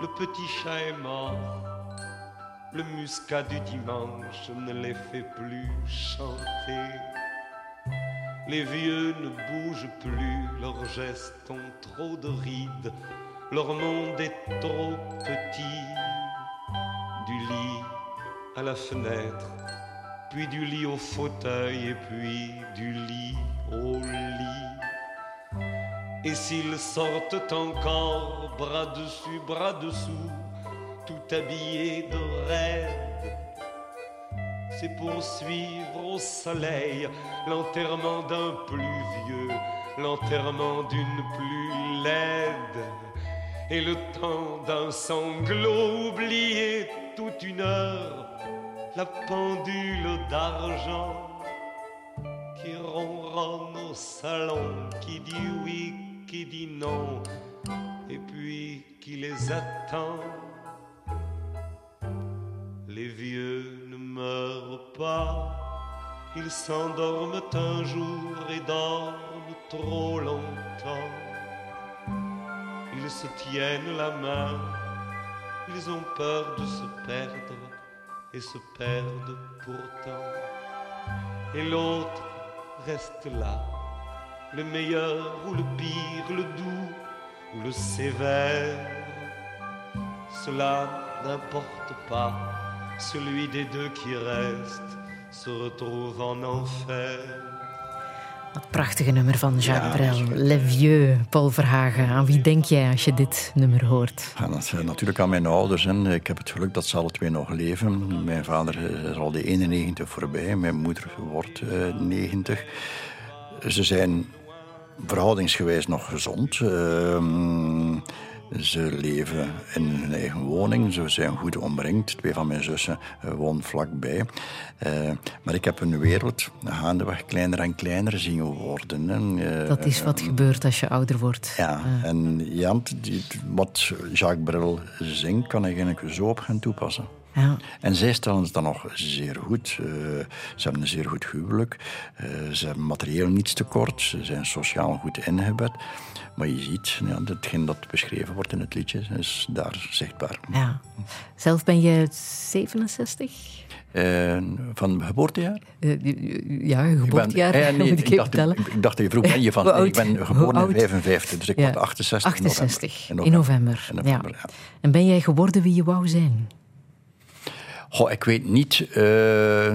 Le petit chat est mort, le muscat du dimanche ne les fait plus chanter. Les vieux ne bougent plus, leurs gestes ont trop de rides, leur monde est trop petit. Du lit à la fenêtre, puis du lit au fauteuil, et puis du lit au lit. Et s'ils sortent encore, bras dessus, bras dessous, tout habillés de raide, c'est pour suivre au soleil l'enterrement d'un plus vieux, l'enterrement d'une plus laide, et le temps d'un sanglot oublié toute une heure, la pendule d'argent qui ronronne au salon, qui dit oui, qui dit non, et puis qui les attend. Les vieux ne meurent pas, ils s'endorment un jour et dorment trop longtemps. Ils se tiennent la main, ils ont peur de se perdre et se perdent pourtant. Et l'autre reste là, le meilleur ou le pire, le doux ou le sévère. Cela n'importe pas, celui des deux qui reste se retrouve en enfer. Dat prachtige nummer van Jacques Brel, Le Vieux, Paul Verhagen. Aan wie denk jij als je dit nummer hoort? Ja, dat is natuurlijk aan mijn ouders. Hè. Ik heb het geluk dat ze alle twee nog leven. Mijn vader is al de 91 voorbij. Mijn moeder wordt eh, 90. Ze zijn verhoudingsgewijs nog gezond. Ehm, ze leven in hun eigen woning. Ze zijn goed omringd. Twee van mijn zussen uh, wonen vlakbij. Uh, maar ik heb hun wereld gaandeweg kleiner en kleiner zien worden. Hè. Dat is wat gebeurt als je ouder wordt. Ja, en ja, die, wat Jacques Brel zingt, kan ik eigenlijk zo op gaan toepassen. Ja. En zij stellen het dan nog zeer goed. Uh, ze hebben een zeer goed huwelijk. Uh, ze hebben materieel niets tekort. Ze zijn sociaal goed ingebed. Maar je ziet, ja, hetgeen dat beschreven wordt in het liedje, is daar zichtbaar. Ja. Zelf ben je 67? Uh, van geboortejaar? ja, geboortejaar, ben, nee, moet ik, ik, dacht, ik, dacht dat je vroeg ben je van... Nee, ik ben geboren in 55, dus ik ja. word 68, 68 in november. In november, in november ja. En ben jij geworden wie je wou zijn? Goh, ik weet niet. Uh,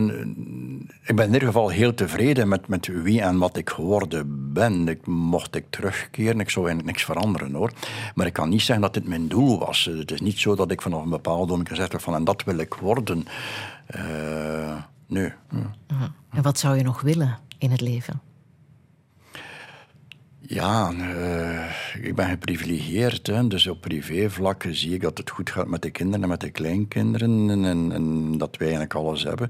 ik ben in ieder geval heel tevreden met, met wie en wat ik geworden ben. Ik, mocht ik terugkeren, ik zou eigenlijk niks veranderen hoor. Maar ik kan niet zeggen dat dit mijn doel was. Het is niet zo dat ik vanaf een bepaald moment gezegd heb van en dat wil ik worden. Uh, nee. -huh. En wat zou je nog willen in het leven? Ja, uh, ik ben geprivilegeerd. Hè. Dus op privévlak zie ik dat het goed gaat met de kinderen en met de kleinkinderen. En, en, dat wij eigenlijk alles hebben.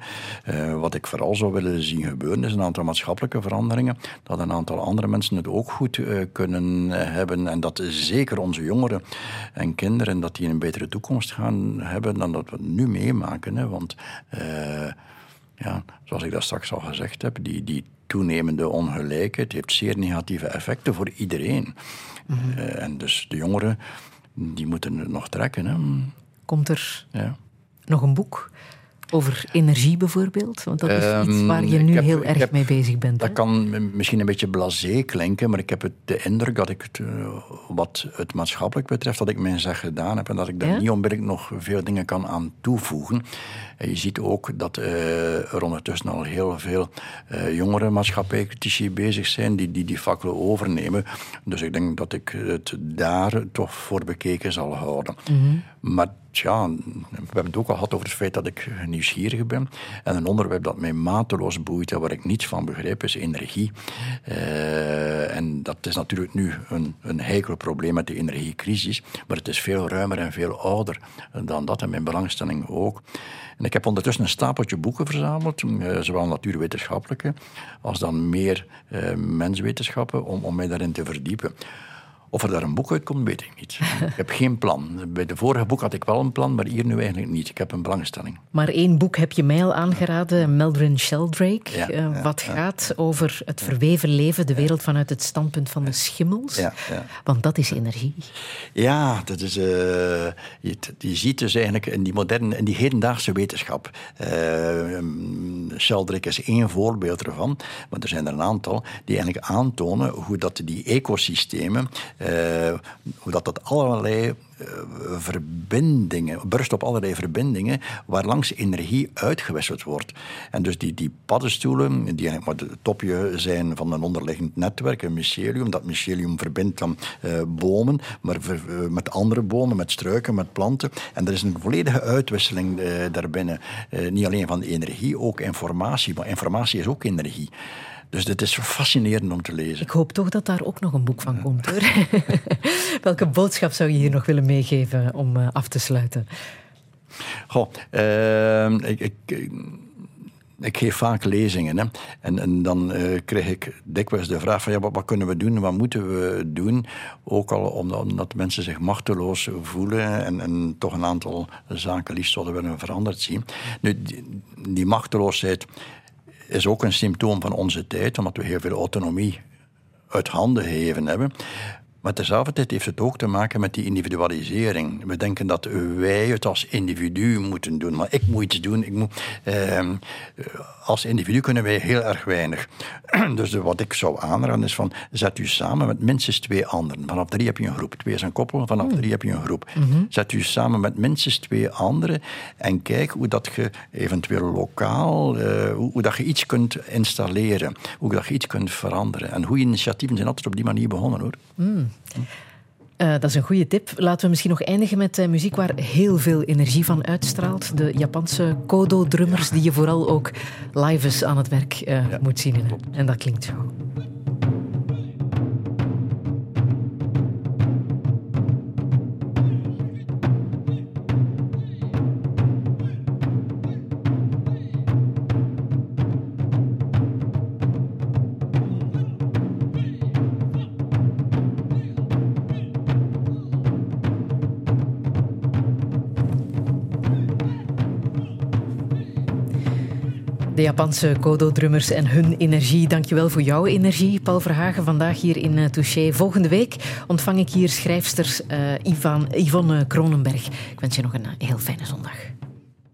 Uh, wat ik vooral zou willen zien gebeuren is een aantal maatschappelijke veranderingen. Dat een aantal andere mensen het ook goed uh, kunnen hebben. En dat zeker onze jongeren en kinderen dat die een betere toekomst gaan hebben dan dat we nu meemaken. Hè. Want ja, zoals ik dat straks al gezegd heb, die, die toenemende ongelijkheid heeft zeer negatieve effecten voor iedereen. Eh, en dus de jongeren, die moeten het nog trekken. Hè. Komt er Ja. nog een boek over energie bijvoorbeeld? Want dat is iets Ehm, waar je nu heb- heel erg heb- mee bezig bent. Dat kan misschien een beetje blasé klinken, maar ik heb het, de indruk dat ik het, eh, wat het maatschappelijk betreft, dat ik mijn zeg gedaan heb en dat ik daar Ja? niet onmiddellijk nog veel dingen kan aan toevoegen. En je ziet ook dat eh, er ondertussen al heel veel eh, jongere maatschappijcritici bezig zijn die, die die fakkelen overnemen. Dus ik denk dat ik het daar toch voor bekeken zal houden. Maar tja, we hebben het ook al gehad over het feit dat ik nieuwsgierig ben. En een onderwerp dat mij mateloos boeit en waar ik niets van begrijp, is energie. Eh, en dat is natuurlijk nu een, een heikel probleem met de energiecrisis. Maar het is veel ruimer en veel ouder dan dat. En mijn belangstelling ook. En ik heb ondertussen een stapeltje boeken verzameld, eh, zowel natuurwetenschappelijke als dan meer eh, menswetenschappen, om, om mij daarin te verdiepen. Of er daar een boek uitkomt, weet ik niet. ik heb geen plan. Bij de vorige boek had ik wel een plan, maar hier nu eigenlijk niet. Ik heb een belangstelling. Maar één boek heb je mij al aangeraden, Meldrin Sheldrake. Ja, eh, wat ja. gaat over het verweven leven, de wereld vanuit het standpunt van de schimmels. Ja, ja. Want dat is energie. Ja, dat is, eh, je, je ziet dus eigenlijk in die moderne, in die hedendaagse wetenschap. eh Sheldrake is één voorbeeld ervan, maar er zijn er een aantal die eigenlijk aantonen hoe dat die ecosystemen, hoe dat, dat allerlei eh, verbindingen, berust op allerlei verbindingen, waarlangs energie uitgewisseld wordt. En dus die, die paddenstoelen, die eigenlijk maar het topje zijn van een onderliggend netwerk, een mycelium, dat mycelium verbindt dan eh, bomen, maar eh, met andere bomen, met struiken, met planten. En er is een volledige uitwisseling eh, daarbinnen. Eh, niet alleen van energie, ook informatie. Maar informatie is ook energie. Dus dit is fascinerend om te lezen. Ik hoop toch dat daar ook nog een boek van komt hoor. Welke boodschap zou je hier nog willen meegeven om eh, af te sluiten? Goh, eh, ik, ik, ik geef vaak lezingen. Hè. En, en dan eh, krijg ik dikwijls de vraag van ja, wat, wat kunnen we doen, wat moeten we doen? Ook al omdat, omdat mensen zich machteloos voelen en, en toch een aantal zaken liefst zouden willen veranderd zien. Nu, die, die machteloosheid is ook een symptoom van onze tijd, omdat we heel veel autonomie uit handen gegeven hebben. Maar tezelfde heeft het ook te maken met die individualisering. We denken dat wij het als individu moeten doen. Maar ik moet iets doen. Ik moet, eh, als individu kunnen wij heel erg weinig. Dus de, wat ik zou aanraden is van, zet u samen met minstens twee anderen. Vanaf drie heb je een groep. Twee is een koppel, vanaf drie heb je een groep. Zet u samen met minstens twee anderen en kijk hoe dat je eventueel lokaal, eh, hoe, hoe dat je iets kunt installeren. Hoe dat je iets kunt veranderen. En goede initiatieven zijn altijd op die manier begonnen hoor. Eh, dat is een goede tip. Laten we misschien nog eindigen met eh, muziek waar heel veel energie van uitstraalt. De Japanse Kodo-drummers, die je vooral ook live aan het werk eh, moet zien. En dat klinkt zo. Japanse Kodo-drummers en hun energie. Dankjewel voor jouw energie, Paul Verhagen, vandaag hier in uh, Touché. Volgende week ontvang ik hier schrijfster uh, Ivan, Yvonne Kronenberg. Ik wens je nog een heel fijne zondag.